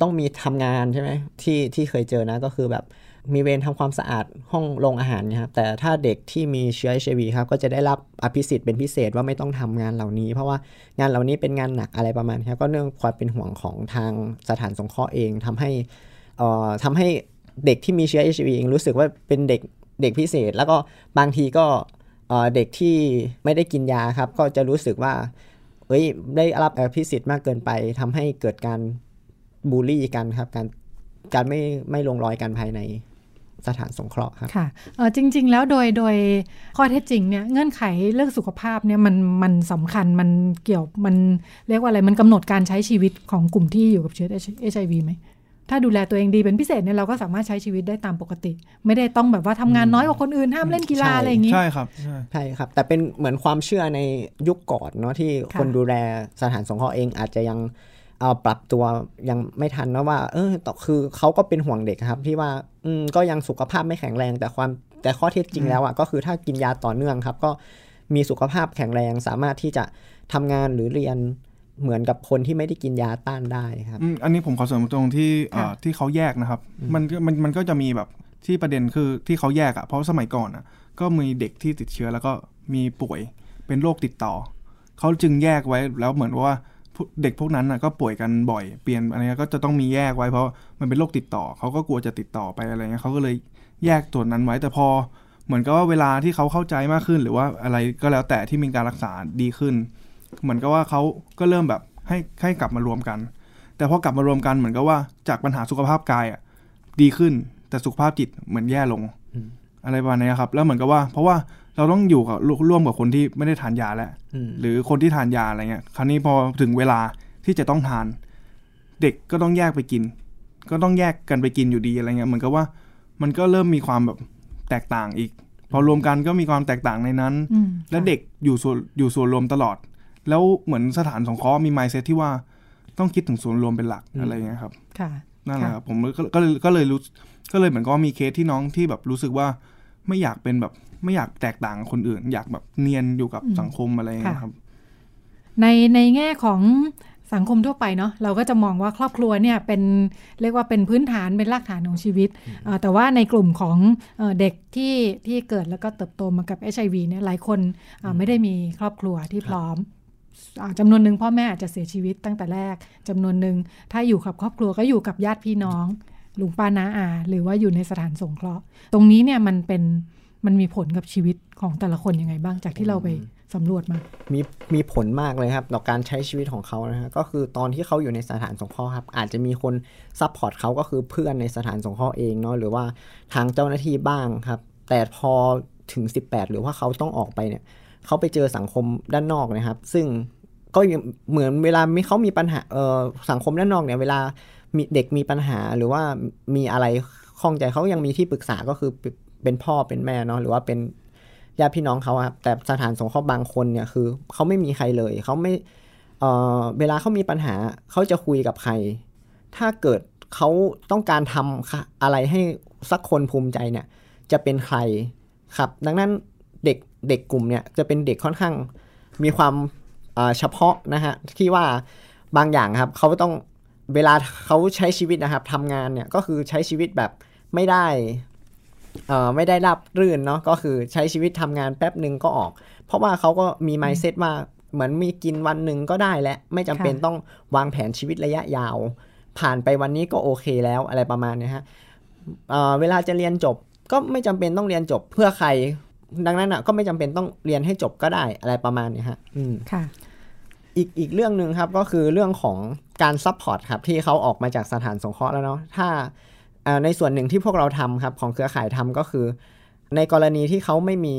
ต้องมีทำงานใช่ไหมที่ที่เคยเจอนะก็คือแบบมีเวรทำความสะอาดห้องโรงอาหารนี่ยครับแต่ถ้าเด็กที่มีเชื้อ HIV ครับก็จะได้รับอภิสิทธิ์เป็นพิเศษว่าไม่ต้องทำงานเหล่านี้ เพราะว่างานเหล่านี้เป็นงานหนักอะไรประมาณนี้ครับก็เนื่องความเป็นห่วงของทางสถานสงเคราะห์เองทำให้เอ่อทำให้เด็กที่มีเชื้อ HIV เองรู้สึกว่าเป็นเด็กเด็กพิเศษ แล้วก็บางทีก็เอ่อเด็กที่ไม่ได้กินยาครับ ก็จะรู้สึกว่าเอ้ยได้รับอภิสิทธิ์มากเกินไปทำให้เกิดการ บูลลี่กันครับ การการไม่ไม่ลงรอยกันภายในสถานสงเคราะห์ครับค่ะเออจริง ๆ แล้วโดยโดยข้อเท็จจริงเนี่ยเงื่อนไขเรื่องสุขภาพเนี่ยมันมันสำคัญมันเกี่ยวมันเรียกว่าอะไรมันกำหนดการใช้ชีวิตของกลุ่มที่อยู่กับเชื้อเอชไอวีไหมถ้าดูแลตัวเองดีเป็นพิเศษเนี่ยเราก็สามารถใช้ชีวิตได้ตามปกติ ไม่ได้ต้องแบบว่าทำงานน้อยกว่าคนอื่นห้ามเล่นกีฬาใช่อะไรอย่างงี้ ใช่ครับใช่ใช่ครับ แต่เป็นเหมือนความเชื่อในยุคก่อนเนาะที่ค่ะคนดูแลสถานสงเคราะห์เองอาจจะยัง เอาปรับตัวยังไม่ทันนะว่า เออต่อคือเขาก็เป็นห่วงเด็กครับ ที่ว่าอืมก็ยังสุขภาพไม่แข็งแรง แต่ความแต่ข้อเท็จจริงแล้วอะก็คือถ้ากินยาต่อเนื่องครับ ก็มีสุขภาพแข็งแรงสามารถที่จะทำงานหรือเรียนเหมือนกับคนที่ไม่ได้กินยาต้านได้ครับอืมอันนี้ผมขอเสริมตรงที่เอ่อค่ะที่เขาแยกนะครับ มันก็มันมันก็จะมีแบบที่ประเด็นคือที่เขาแยกอะเพราะสมัยก่อนอะก็มีเด็กที่ติดเชื้อแล้วก็มีป่วยเป็นโรคติดต่อ เขาจึงแยกไว้แล้วเหมือนว่าผู้ เด็กพวกนั้นอะก็ป่วยกันบ่อยเปลี่ยนอะไรเงี้ยก็จะต้องมีแยกไว้เพราะมันเป็นโรคติดต่อเขาก็กลัวจะติดต่อไปอะไรเงี้ยเขาก็เลยแยกตัวนั้นไว้แต่พอ เหมือนกับว่าเวลาที่เขาเข้าใจมากขึ้น หรือว่าอะไรก็แล้วแต่ที่มีการรักษาดีขึ้น เหมือนกับว่าเขาก็เริ่มแบบให้ให้กลับมารวมกัน แต่พอกลับมารวมกันเหมือนกับว่าจากปัญหาสุขภาพกายอะดีขึ้นแต่สุขภาพจิตเหมือนแย่ลงอะไรประมาณนี้ครับ แล้วเหมือนกับว่า เพราะว่า เราต้องอยู่กับร่วมกับคนที่ไม่ได้ทานยาแล้วอืมหรือคนที่ทานยาอะไรเงี้ยคราวนี้พอถึงเวลาที่จะต้องทาน เด็กก็ต้องแยกไปกิน ก็ต้องแยกกันไปกินอยู่ดีอะไรเงี้ยเหมือนกับว่ามันก็เริ่มมีความแบบแตกต่างอีก พอรวมกันก็มีความแตกต่างในนั้นอืมและเด็กอยู่ส่วนอยู่ส่วนรวมตลอด แล้วเหมือนสถานสงเคราะห์มีไมเซ็ตที่ว่าต้องคิดถึงส่วนรวมเป็นหลักอืมอะไรเงี้ยครับค่ะนั่นแหละครับผมก็ก็เลยก็เลยรู้ก็เลยเหมือนก็มีเคสที่น้องที่แบบรู้สึกว่าไม่อยากเป็นแบบ ไม่อยากแตกต่างกับคนอื่น อยากแบบเนียนอยู่กับอืมสังคมอะไรอย่างเงี้ยครับ ในในแง่ของสังคมทั่วไปเนาะเราก็จะมองว่าครอบครัวเนี่ยเป็นเรียกว่าเป็นพื้นฐานเป็นรากฐานของชีวิตเอ่อแต่ว่าในกลุ่มของเอ่อเด็กที่ที่เกิดแล้วก็เติบโตมากับ HIV เนี่ยหลายคนอ่าไม่ได้มีครอบครัวที่พร้อมอ่าจำนวนหนึ่งพ่อแม่อาจจะเสียชีวิตตั้งแต่แรกจำนวนหนึ่งถ้าอยู่กับครอบครัวก็อยู่กับญาติพี่น้องลุงป้าน้าอา หรือว่าอยู่ในสถานสงเคราะห์ ตรงนี้เนี่ยมันเป็น มันมีผลกับชีวิตของแต่ละคนยังไงบ้างจากที่เราไปสำรวจมา มีมีผลมากเลยครับ ต่อการใช้ชีวิตของเขานะฮะก็คือตอนที่เขาอยู่ในสถานสงเคราะห์ครับ อาจจะมีคน support เขาก็คือเพื่อนในสถานสงเคราะห์เองเนาะหรือว่าทางเจ้าหน้าที่บ้างครับ แต่พอถึง 18 หรือว่าเขาต้องออกไปเนี่ยเขาไปเจอสังคมด้านนอกนะครับ ซึ่งก็ยังเหมือนเวลามีเขามีปัญหาเออสังคมด้านนอกเนี่ยเวลามีเด็กมีปัญหาหรือว่ามีอะไรข้องใจเขายังมีที่ปรึกษาก็คือ เป็นพ่อเป็นแม่เนาะหรือว่าเป็นญาติพี่น้องเขาครับแต่สถานสงเคราะห์บางคนเนี่ยคือเขาไม่มีใครเลยเขาไม่เอ่อเวลาเขามีปัญหาเขาจะคุยกับใคร ถ้าเกิดเขาต้องการทำอะไรให้สักคนภูมิใจเนี่ย จะเป็นใครครับ ดังนั้นเด็กเด็กกลุ่มเนี่ยจะเป็นเด็กค่อนข้างมีความเฉพาะนะฮะที่ว่าบางอย่างครับเขาต้องเวลาเขาใช้ชีวิตนะครับทำงานเนี่ยก็คือใช้ชีวิตแบบไม่ได้ ไม่ได้รับรื่นเนาะก็คือใช้ชีวิตทำงานแป๊บหนึ่งก็ออก เพราะว่าเขาก็มี mindset ว่าเหมือนมีกินวันหนึ่งก็ได้และไม่จำเป็นค่ะต้องวางแผนชีวิตระยะยาว ผ่านไปวันนี้ก็โอเคแล้วอะไรประมาณเนี้ยฮะเอ่อเวลาจะเรียนจบก็ไม่จำเป็นต้องเรียนจบเพื่อใคร ดังนั้นอะก็ไม่จำเป็นต้องเรียนให้จบก็ได้อะไรประมาณเนี้ยฮะอืมค่ะอีกอีกเรื่องหนึ่งครับก็คือเรื่องของการ support ครับที่เขาออกมาจากสถานสงเคราะห์แล้วเนาะถ้าเอ่อ ในส่วนหนึ่งที่พวกเราทำครับของเครือข่ายทำก็คือ ในกรณีที่เขาไม่มี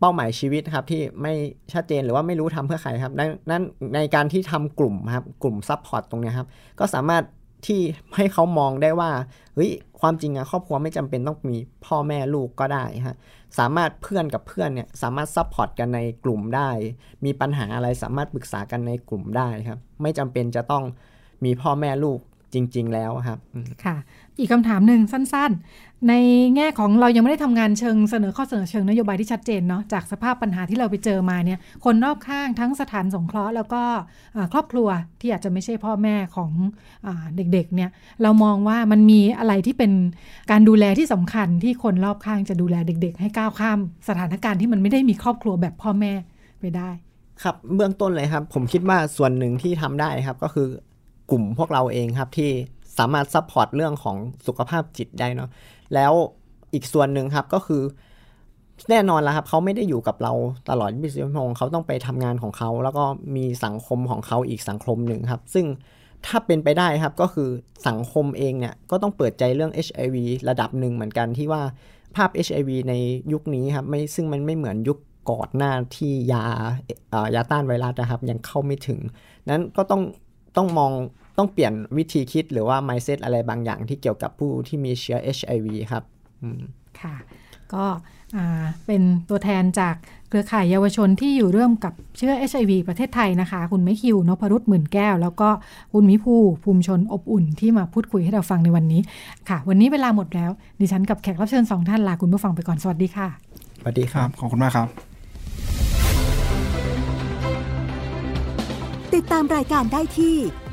เป้าหมายชีวิตครับที่ไม่ชัดเจนหรือว่าไม่รู้ทำเพื่อใครครับนั้นนั้นในการที่ทำกลุ่มครับกลุ่ม support ตรงนี้ครับก็สามารถที่ให้เขามองได้ว่าเฮ้ยความจริงอะครอบครัวไม่จำเป็นต้องมีพ่อแม่ลูกก็ได้ฮะสามารถเพื่อนกับเพื่อนเนี่ยสามารถ support กันในกลุ่มได้ มีปัญหาอะไรสามารถปรึกษากันในกลุ่มได้ครับ ไม่จำเป็นจะต้องมีพ่อแม่ลูกจริง ๆ แล้วครับ ค่ะ อีกคำถามหนึ่งสั้น ๆ ในแง่ของเรายังไม่ได้ทำงานเชิงเสนอข้อเสนอเชิงนโยบายที่ชัดเจนเนาะจากสภาพปัญหาที่เราไปเจอมาเนี่ยคนรอบข้างทั้งสถานสงเคราะห์แล้วก็ครอบครัวที่อาจจะไม่ใช่พ่อแม่ของอเด็กๆเนี่ยเรามองว่ามันมีอะไรที่เป็นการดูแลที่สำคัญที่คนรอบข้างจะดูแลเด็ก ๆ ให้ก้าวข้าม สถานการณ์ที่มันไม่ได้มีครอบครัวแบบพ่อแม่ไปได้ ครับเบื้องต้นเลยครับ ผมคิดว่าส่วนหนึ่งที่ทำได้ครับก็คือกลุ่มพวกเราเองครับที่ สามารถ support เรื่องของสุขภาพจิตได้เนาะแล้วอีกส่วนหนึ่งครับก็คือแน่นอนแล้วครับเขาไม่ได้อยู่กับเราตลอด24ชั่วโมงเขาต้องไปทำงานของเขา แล้วก็มีสังคมของเขาอีกสังคมหนึ่งครับ ซึ่งถ้าเป็นไปได้ครับก็คือสังคมเองเนี่ยก็ต้องเปิดใจเรื่อง HIV ระดับหนึ่งเหมือนกันที่ว่าภาพ HIV ในยุคนี้ครับไม่ซึ่งมันไม่เหมือนยุคก่อนหน้าที่ยายาต้านไวรัสนะครับ ยังเข้าไม่ถึง นั้นก็ต้องต้องมอง ต้องเปลี่ยนวิธีคิดหรือว่า mindset อะไรบางอย่างที่เกี่ยวกับผู้ที่มีเชื้อ HIV ครับอืมค่ะ ก็อ่าเป็นตัวแทนจากเครือข่ายเยาวชนที่อยู่ร่วมกับเชื้อ HIV ประเทศไทยนะคะ คุณไม่คิวนพรุษหมื่นแก้ว แล้วก็คุณมิภูภูมิชนอบอุ่นที่มาพูดคุยให้เราฟังในวันนี้ค่ะ วันนี้เวลาหมดแล้ว ดิฉันกับแขกรับเชิญสองท่านลาคุณผู้ฟังไปก่อน สวัสดีค่ะสวัสดีครับ ขอบคุณมากครับ ติดตามรายการได้ที่